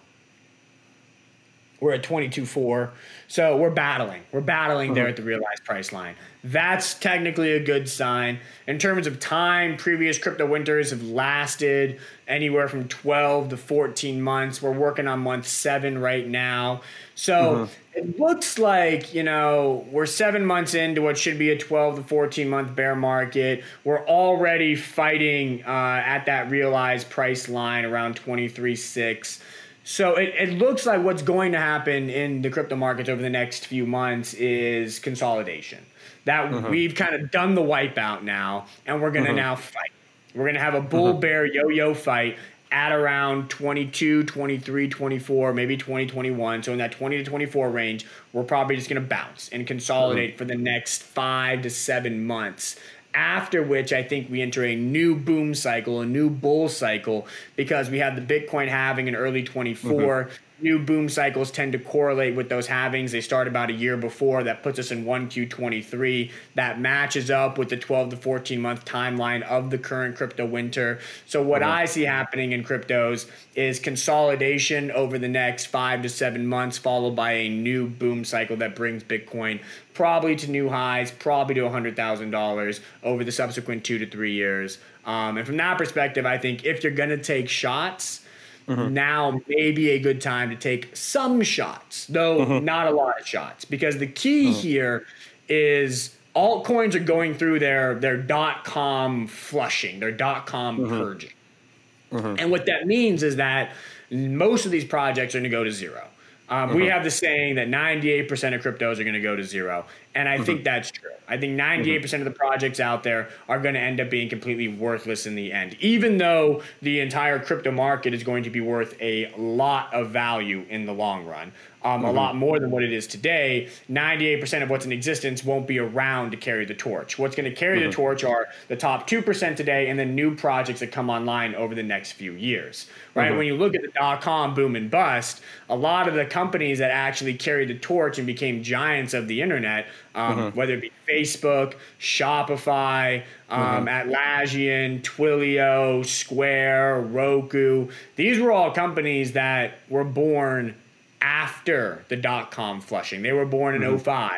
We're at 22.4. So we're battling. We're battling there uh-huh. at the realized price line. That's technically a good sign. In terms of time, previous crypto winters have lasted anywhere from 12 to 14 months. We're working on month seven right now. So uh-huh. it looks like, you know, we're seven months into what should be a 12 to 14 month bear market. We're already fighting uh, at that realized price line around 23.6. So it, it looks like what's going to happen in the crypto markets over the next few months is consolidation. that mm-hmm. we've kind of done the wipeout now, and we're going to mm-hmm. now fight. We're going to have a bull mm-hmm. bear yo yo fight at around 22, 23, 24, maybe 2021. So in that 20 to 24 range, we're probably just going to bounce and consolidate for the next five to seven months. After which, I think we enter a new boom cycle, a new bull cycle, because we have the Bitcoin halving in early 24. Mm-hmm new boom cycles tend to correlate with those halvings. They start about a year before. That puts us in 1Q23. That matches up with the 12 to 14 month timeline of the current crypto winter. So, what mm-hmm. I see happening in cryptos is consolidation over the next five to seven months, followed by a new boom cycle that brings Bitcoin probably to new highs, probably to $100,000 over the subsequent two to three years. Um, and from that perspective, I think if you're going to take shots, mm-hmm. now may be a good time to take some shots, though mm-hmm. not a lot of shots, because the key mm-hmm. here is altcoins are going through their their dot com flushing, their dot com mm-hmm. purging. Mm-hmm. And what that means is that most of these projects are going to go to zero. Um, We uh-huh. have the saying that 98% of cryptos are going to go to zero. And I think mm-hmm. that's true. I think 98% of the projects out there are going to end up being completely worthless in the end, even though the entire crypto market is going to be worth a lot of value in the long run um, mm-hmm. a lot more than what it is today. 98% of what's in existence won't be around to carry the torch. What's going to carry mm-hmm. the torch are the top 2% today and then new projects that come online over the next few years. Right? Mm-hmm. When you look at the dot com boom and bust, a lot of the companies that actually carried the torch and became giants of the internet, um, mm-hmm. whether it be Facebook, Shopify, um, mm-hmm. Atlassian, Twilio, Square, Roku, these were all companies that were born after the dot com flushing. They were born in mm-hmm. 05.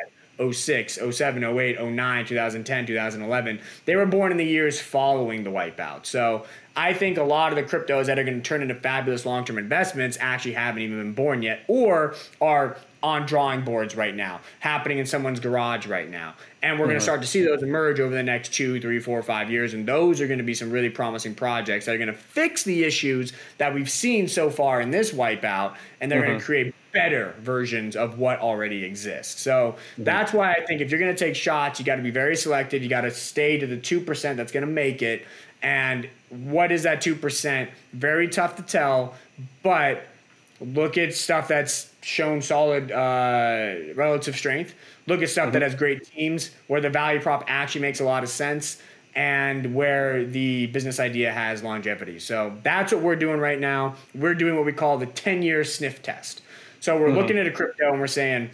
06, 07, 08, 09, 2010, 2011. They were born in the years following the wipeout. So I think a lot of the cryptos that are going to turn into fabulous long term investments actually haven't even been born yet or are on drawing boards right now, happening in someone's garage right now. And we're mm-hmm. going to start to see those emerge over the next two, three, four, five years. And those are going to be some really promising projects that are going to fix the issues that we've seen so far in this wipeout. And they're mm-hmm. going to create better versions of what already exists. So mm-hmm. that's why I think if you're going to take shots, you got to be very selective. You got to stay to the 2% that's going to make it. And what is that 2%? Very tough to tell, but look at stuff that's shown solid uh, relative strength. Look at stuff mm-hmm. that has great teams where the value prop actually makes a lot of sense and where the business idea has longevity. So that's what we're doing right now. We're doing what we call the 10 year sniff test. So we're mm-hmm. looking at a crypto and we're saying,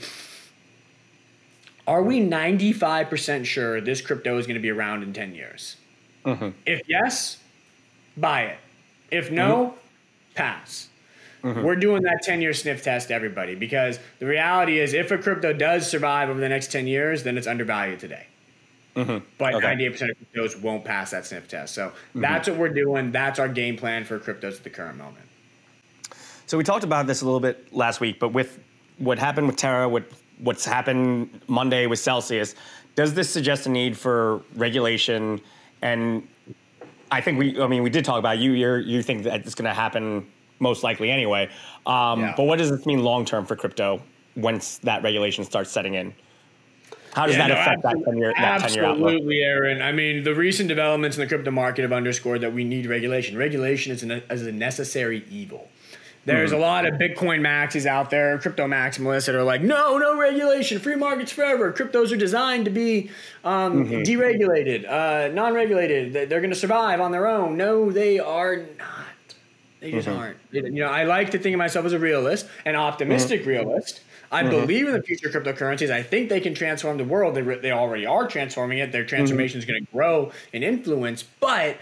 are we 95% sure this crypto is going to be around in 10 years? Mm-hmm. If yes, buy it. If no, mm-hmm. pass. Mm-hmm. We're doing that 10 year sniff test, to everybody, because the reality is if a crypto does survive over the next 10 years, then it's undervalued today. Mm-hmm. But okay. 98% of cryptos won't pass that sniff test. So mm-hmm. that's what we're doing. That's our game plan for cryptos at the current moment. So we talked about this a little bit last week, but with what happened with Terra, what what's happened Monday with Celsius, does this suggest a need for regulation? And I think we, I mean, we did talk about you. You you think that it's going to happen most likely anyway. Um, yeah. But what does this mean long term for crypto once that regulation starts setting in? How does yeah, that no, affect that 10 year Absolutely, Aaron. I mean, the recent developments in the crypto market have underscored that we need regulation. Regulation is, an, is a necessary evil. There's mm-hmm. a lot of Bitcoin maxis out there, crypto maximalists that are like, no, no regulation, free markets forever. Cryptos are designed to be um, mm-hmm. deregulated, uh, non regulated. They're going to survive on their own. No, they are not. They just mm-hmm. aren't. You know, I like to think of myself as a realist, an optimistic mm-hmm. realist. I mm-hmm. believe in the future of cryptocurrencies. I think they can transform the world. They, re- they already are transforming it. Their transformation is going to grow in influence. But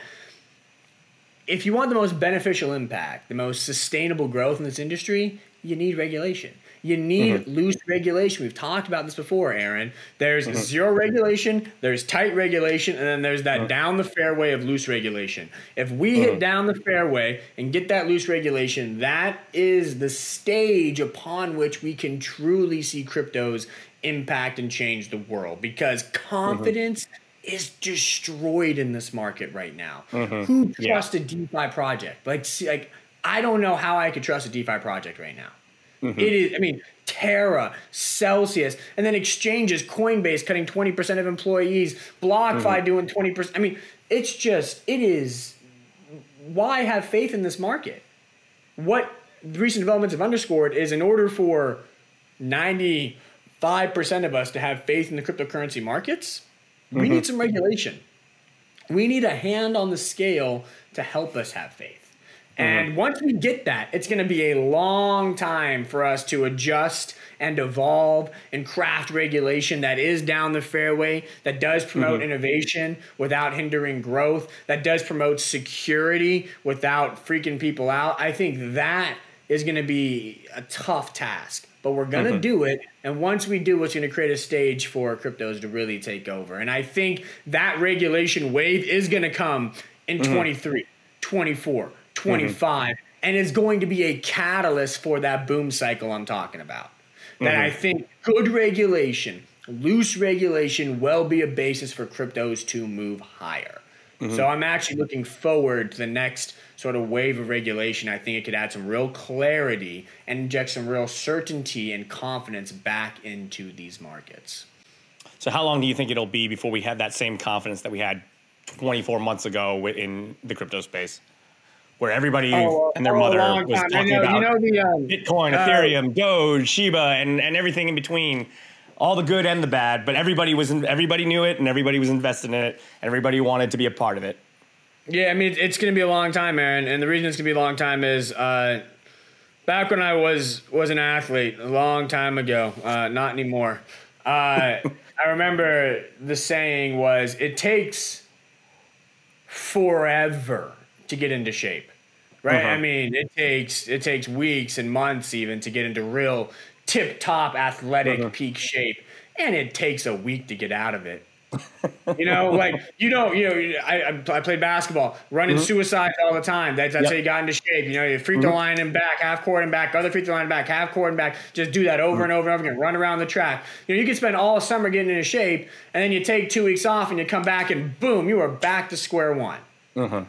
if you want the most beneficial impact, the most sustainable growth in this industry, you need regulation. You need mm-hmm. loose regulation. We've talked about this before, Aaron. There's mm-hmm. zero regulation, there's tight regulation, and then there's that mm-hmm. down the fairway of loose regulation. If we hit mm-hmm. down the fairway and get that loose regulation, that is the stage upon which we can truly see cryptos impact and change the world because mm-hmm. confidence is destroyed in this market right now. Mm-hmm. Who trusts yeah. a DeFi project? Like, see, like I don't know how I could trust a DeFi project right now. Mm-hmm. It is, I mean, Terra, Celsius, and then exchanges, Coinbase cutting 20% of employees, BlockFi mm-hmm. doing 20%. I mean, it's just, it is, why have faith in this market? What recent developments have underscored is in order for 95% of us to have faith in the cryptocurrency markets, mm-hmm. we need some regulation. We need a hand on the scale to help us have faith. And mm-hmm. once we get that, it's going to be a long time for us to adjust and evolve and craft regulation that is down the fairway, that does promote mm-hmm. innovation without hindering growth, that does promote security without freaking people out. I think that is going to be a tough task, but we're going to mm-hmm. do it. And once we do, it's going to create a stage for cryptos to really take over. And I think that regulation wave is going to come in mm-hmm. 23, 24 25 mm-hmm. and is going to be a catalyst for that boom cycle I'm talking about. That mm-hmm. I think good regulation, loose regulation will be a basis for cryptos to move higher. Mm-hmm. So I'm actually looking forward to the next sort of wave of regulation. I think it could add some real clarity and inject some real certainty and confidence back into these markets. So how long do you think it'll be before we have that same confidence that we had 24 months ago in the crypto space? Where everybody oh, and their oh, mother was time. talking know, about you know the, um, Bitcoin, uh, Ethereum, Doge, Shiba, and, and everything in between, all the good and the bad. But everybody was in, everybody knew it, and everybody was invested in it, and everybody wanted to be a part of it. Yeah, I mean it's going to be a long time, man. And the reason it's going to be a long time is uh, back when I was was an athlete a long time ago, uh, not anymore. Uh, I remember the saying was, "It takes forever to get into shape." Right? Uh-huh. I mean, it takes it takes weeks and months even to get into real tip top athletic uh-huh. peak shape, and it takes a week to get out of it. you know, like you know, you know, I, I played basketball, running mm-hmm. suicide all the time. That's, that's yep. how you got into shape. You know, you free throw mm-hmm. line and back, half court and back, other free throw line and back, half court and back. Just do that over mm-hmm. and over and over again. Run around the track. You know, you can spend all summer getting into shape, and then you take two weeks off, and you come back, and boom, you are back to square one. Uh-huh.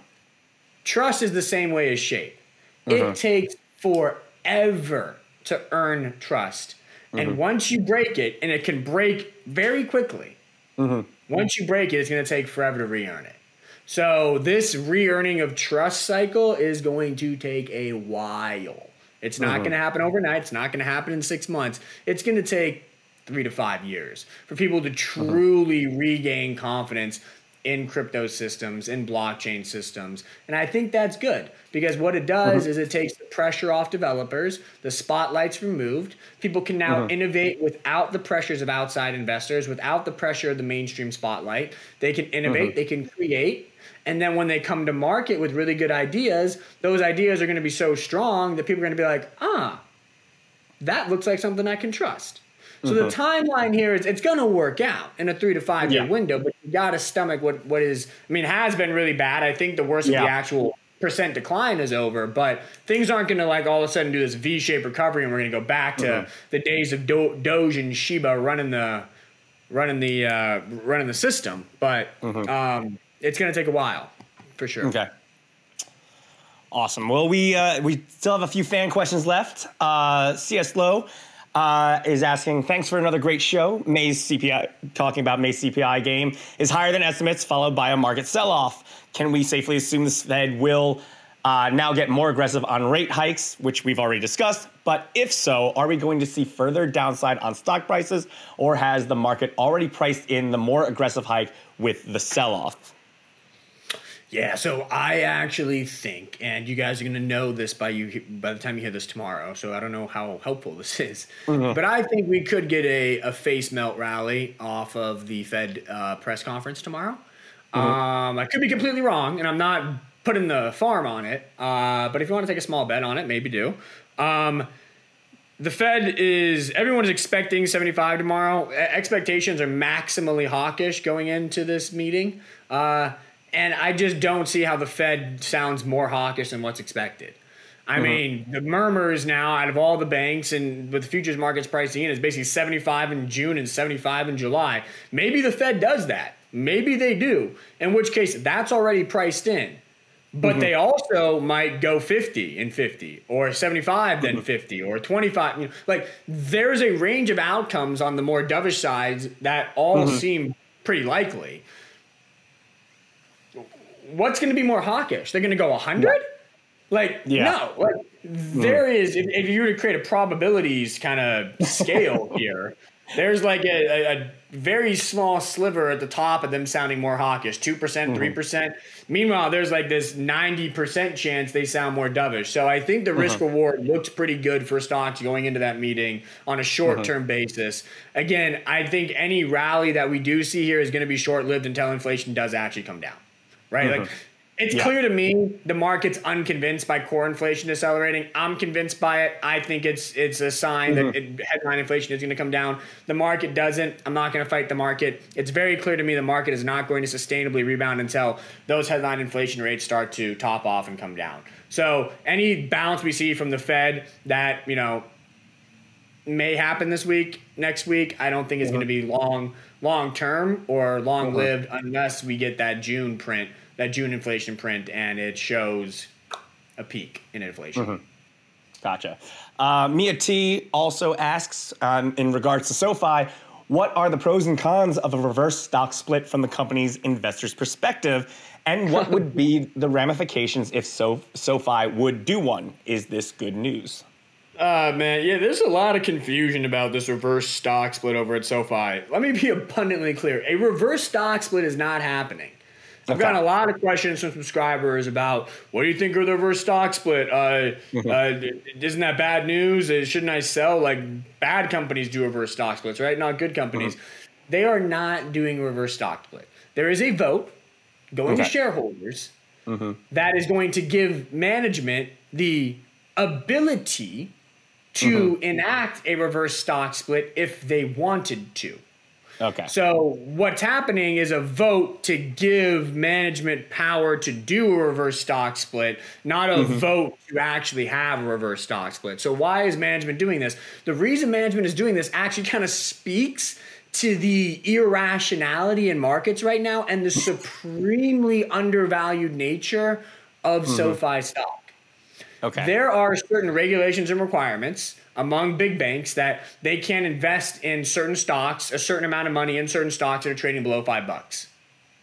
Trust is the same way as shape. It uh-huh. takes forever to earn trust. And uh-huh. once you break it, and it can break very quickly, uh-huh. once you break it, it's going to take forever to re earn it. So, this re earning of trust cycle is going to take a while. It's not going to happen overnight. It's not going to happen in six months. It's going to take three to five years for people to truly regain confidence in crypto systems, in blockchain systems. And I think that's good because what it does mm-hmm. is it takes the pressure off developers, the spotlight's removed. People can now mm-hmm. innovate without the pressures of outside investors, without the pressure of the mainstream spotlight. They can innovate, mm-hmm. they can create. And then when they come to market with really good ideas, those ideas are going to be so strong that people are going to be like, ah, that looks like something I can trust. So mm-hmm. the timeline here is it's going to work out in a three to five year window, but you got to stomach what what is. I mean, has been really bad. I think the worst yeah. of the actual percent decline is over, but things aren't going to like all of a sudden do this V shaped recovery, and we're going to go back to mm-hmm. the days of Do- Doge and Shiba running the running the uh, running the system. But mm-hmm. um, it's going to take a while for sure. Okay. Awesome. Well, we uh, we still have a few fan questions left. Uh, CS Low uh, is asking, thanks for another great show. May's CPI, talking about May's CPI game is higher than estimates, followed by a market sell off. Can we safely assume the Fed will uh, now get more aggressive on rate hikes, which we've already discussed? But if so, are we going to see further downside on stock prices, or has the market already priced in the more aggressive hike with the sell off? Yeah, so I actually think, and you guys are going to know this by you by the time you hear this tomorrow. So I don't know how helpful this is, mm-hmm. but I think we could get a, a face melt rally off of the Fed uh, press conference tomorrow. Mm-hmm. Um, I could be completely wrong, and I'm not putting the farm on it. Uh, but if you want to take a small bet on it, maybe do. Um, the Fed is everyone is expecting 75 tomorrow. Expectations are maximally hawkish going into this meeting. Uh, and I just don't see how the Fed sounds more hawkish than what's expected. I mm-hmm. mean, the murmurs now out of all the banks and with the futures markets pricing in is basically 75 in June and 75 in July. Maybe the Fed does that. Maybe they do. In which case, that's already priced in. but mm-hmm. they also might go 50 and 50 or 75 then mm-hmm. 50 or 25 you know, like there's a range of outcomes on the more dovish sides that all mm-hmm. seem pretty likely what's going to be more hawkish? They're going to go 100 like Yeah. no. Like hmm. there is if, if you were to create a probabilities kind of scale here there's like a, a, a very small sliver at the top of them sounding more hawkish 2% 3% mm-hmm. meanwhile there's like this 90% chance they sound more dovish. So i think the risk mm-hmm. reward looks pretty good for stocks going into that meeting on a short term mm-hmm. basis. Again i think any rally that we do see here is going to be short lived until inflation does actually come down right like mm-hmm. it's Yeah. clear to me the market's unconvinced by core inflation decelerating. I'm convinced by it. I think it's it's a sign that mm-hmm. it, headline inflation is going to come down. The market doesn't. I'm not going to fight the market. It's very clear to me the market is not going to sustainably rebound until those headline inflation rates start to top off and come down. So any bounce we see from the Fed that you know may happen this week, next week, I don't think is going to be long long term or long mm-hmm. lived unless we get that June print, that June inflation print, and it shows a peak in inflation. Gotcha. Uh, Mia T also asks, um, in regards to SoFi, what are the pros and cons of a reverse stock split from the company's investor's perspective, and what would be the ramifications if so- SoFi would do one? Is this good news? Uh, man, yeah, there's a lot of confusion about this reverse stock split over at SoFi. Let me be abundantly clear. A reverse stock split is not happening. I've Okay. gotten a lot of questions from subscribers about what do you think of the reverse stock split? Uh, uh, isn't that bad news? Uh, Shouldn't I sell? Like bad companies do reverse stock splits, right? Not good companies. They are not doing a reverse stock split. There is a vote going to Okay. shareholders that is going to give management the ability to enact a reverse stock split if they wanted to. Okay. So what's happening is a vote to give management power to do a reverse stock split, not a mm-hmm. vote to actually have a reverse stock split. So why is management doing this? The reason management is doing this actually kind of speaks to the irrationality in markets right now and the supremely undervalued nature of mm-hmm. SoFi stock. Okay. There are certain regulations and requirements among big banks that they can't invest in certain stocks, a certain amount of money in certain stocks that are trading below five bucks.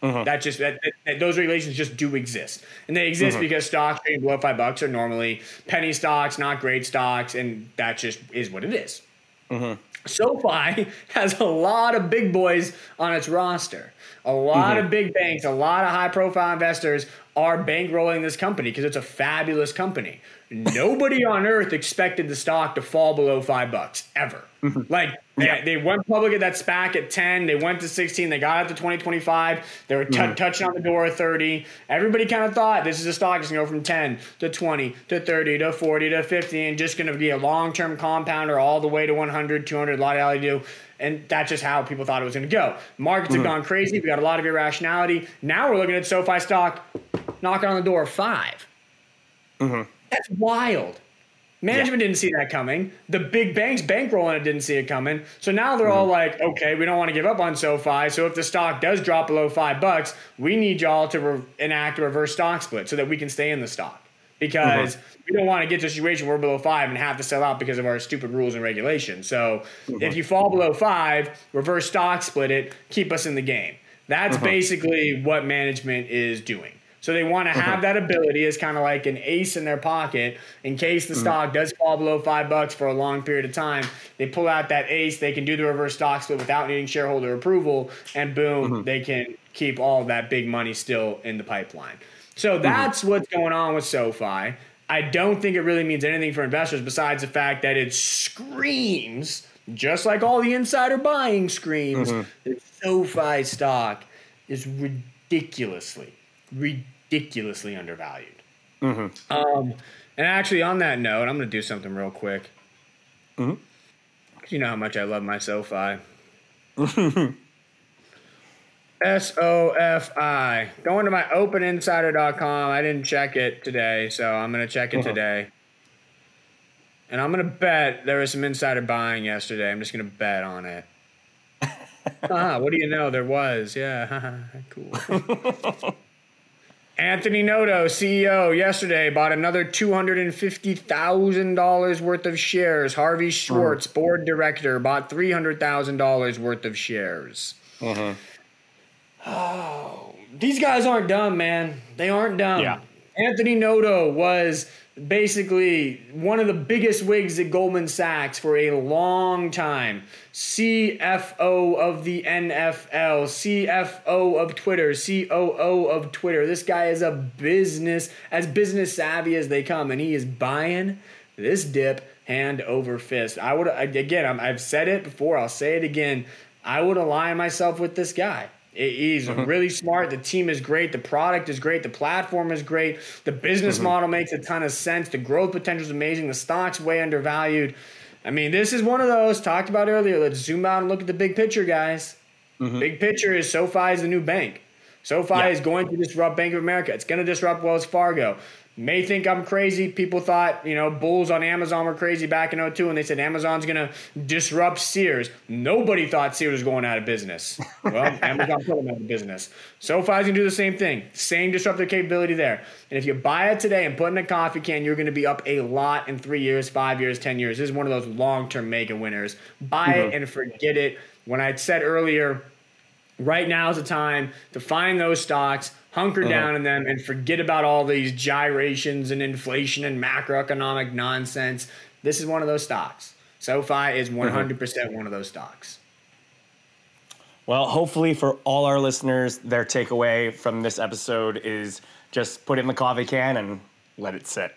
Mm-hmm. That just that, that- that those regulations just do exist, and they exist mm-hmm. because stocks trading below five bucks are normally penny stocks, not great stocks, and that just is what it is. Mm-hmm. SoFi has a lot of big boys on its roster. A lot of big banks, a lot of high profile investors are bankrolling this company because it's a fabulous company. Nobody on earth expected the stock to fall below five bucks ever. Mm-hmm. Like they, they went public at that SPAC at 10, they went to 16, they got up to 2025, they were t- mm-hmm. touching on the door of 30. Everybody kind of thought this is a stock that's gonna go from 10 to 20 to 30 to 40 to 50 and just gonna be a long term compounder all the way to 100, 200, a lot of do. And that's just how people thought it was going to go. Markets have mm-hmm. gone crazy. We got a lot of irrationality. Now we're looking at SoFi stock knocking on the door of 5 That's wild. Management didn't see that coming. The big banks bankrolling it didn't see it coming. So now they're all mm-hmm. like, okay, we don't want to give up on SoFi. So if the stock does drop below five bucks, we need y'all to re- enact a reverse stock split so that we can stay in the stock. Because mm-hmm. we don't want to get to a situation where we're below five and have to sell out because of our stupid rules and regulations. So mm-hmm. if you fall below five, reverse stock split it, keep us in the game. That's basically what management is doing. So they want to uh-huh. have that ability as kind of like an ace in their pocket in case the mm-hmm. stock does fall below five bucks for a long period of time. They pull out that ace, they can do the reverse stock split without needing shareholder approval, and boom, mm-hmm. they can keep all that big money still in the pipeline. So mm-hmm. that's what's going on with SoFi. I don't think it really means anything for investors besides the fact that it screams, just like all the insider buying screams, that SoFi stock is ridiculously, ridiculously undervalued. Um, and actually, on that note, I'm going to do something real quick. 'Cause You know how much I love my SoFi. S O F I. Going to my openinsider.com. I didn't check it today, so I'm going to check it today. And I'm going to bet there was some insider buying yesterday. I'm just going to bet on it. ah, what do you know? There was. Yeah. cool. Anthony Noto, CEO, yesterday bought another $250,000 worth of shares. Harvey Schwartz, mm. board director, bought $300,000 worth of shares. Mm-hmm. Oh, these guys aren't dumb, man. They aren't dumb. Yeah. Anthony Noto was basically one of the biggest wigs at Goldman Sachs for a long time. CFO of the NFL, CFO of Twitter, COO of Twitter. This guy is a business, as business savvy as they come, and he is buying this dip hand over fist. I would, again, i have said it before, I'll say it again. I would align myself with this guy. He's mm-hmm. really smart. The team is great. The product is great. The platform is great. The business mm-hmm. model makes a ton of sense. The growth potential is amazing. The stock's way undervalued. I mean, this is one of those talked about earlier. Let's zoom out and look at the big picture, guys. Mm-hmm. Big picture is SoFi is the new bank. SoFi yeah. is going to disrupt Bank of America. It's going to disrupt Wells Fargo may think I'm crazy. People thought, you know, bulls on Amazon were crazy back in 02 and they said Amazon's going to disrupt Sears. Nobody thought Sears was going out of business. Well, Amazon put them out of business. SoFi's going to do the same thing. Same disruptive capability there. And if you buy it today and put in a coffee can, you're going to be up a lot in three years, five years, 10 years. This is one of those long-term mega winners. Buy mm-hmm. it and forget it. When I said earlier, right now is the time to find those stocks – hunker uh-huh. down in them and forget about all these gyrations and inflation and macroeconomic nonsense. This is one of those stocks. SoFi is 100% uh-huh. one of those stocks. Well, hopefully, for all our listeners, their takeaway from this episode is just put it in the coffee can and let it sit.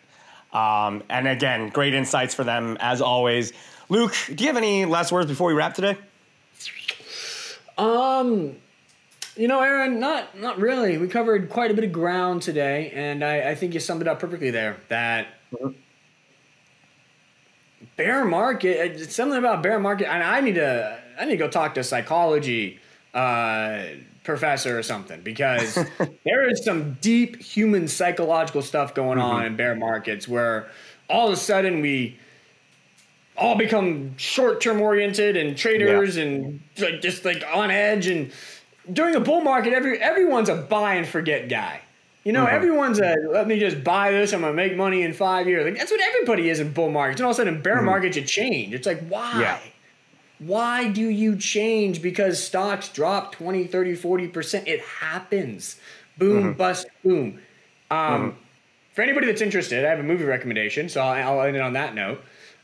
Um, and again, great insights for them as always. Luke, do you have any last words before we wrap today? Um, you know, Aaron, not not really. We covered quite a bit of ground today, and I, I think you summed it up perfectly there. That mm-hmm. bear market, it's something about bear market, and I need to I need to go talk to a psychology uh, professor or something because there is some deep human psychological stuff going mm-hmm. on in bear markets where all of a sudden we all become short term oriented and traders yeah. and like just like on edge and during a bull market, every everyone's a buy and forget guy. You know, mm-hmm. everyone's a let me just buy this. I'm gonna make money in five years. Like that's what everybody is in bull markets. And all of a sudden, in bear mm-hmm. markets, you change. It's like why? Yeah. Why do you change? Because stocks drop 20, 30, 40%. It happens. Boom, mm-hmm. bust, boom. Um, mm-hmm. for anybody that's interested, I have a movie recommendation, so I'll, I'll end it on that note.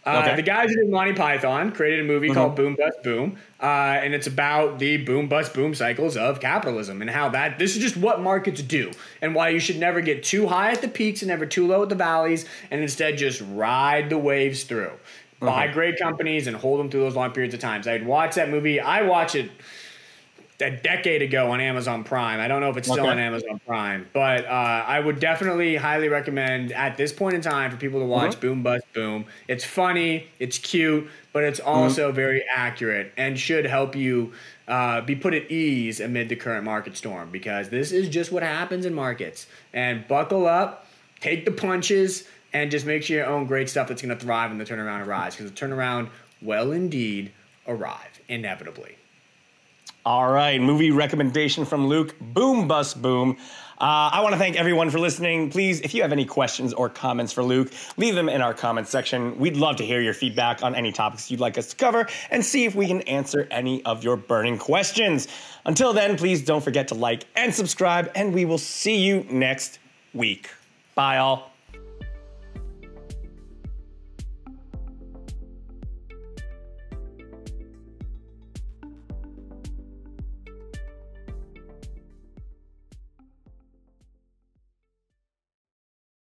Uh, okay. The guys who did Monty Python created a movie mm-hmm. called Boom Bust Boom, uh, and it's about the boom bust boom cycles of capitalism and how that this is just what markets do, and why you should never get too high at the peaks and never too low at the valleys, and instead just ride the waves through. Mm-hmm. Buy great companies and hold them through those long periods of times. I'd watch that movie. I watch it a decade ago on Amazon Prime. I don't know if it's still on Amazon Prime, but uh, I would definitely highly recommend at this point in time for people to watch mm-hmm. Boom Bust Boom. It's funny, it's cute, but it's mm-hmm. also mm-hmm. very accurate and should help you uh, be put at ease amid the current market storm because this is just what happens in markets. And buckle up, take the punches, and just make sure you own great stuff that's going to thrive when the turnaround arrives because the turnaround will indeed arrive inevitably. All right, movie recommendation from Luke Boom Bust Boom. Uh, I want to thank everyone for listening. Please, if you have any questions or comments for Luke, leave them in our comments section. We'd love to hear your feedback on any topics you'd like us to cover and see if we can answer any of your burning questions. Until then, please don't forget to like and subscribe, and we will see you next week. Bye, all.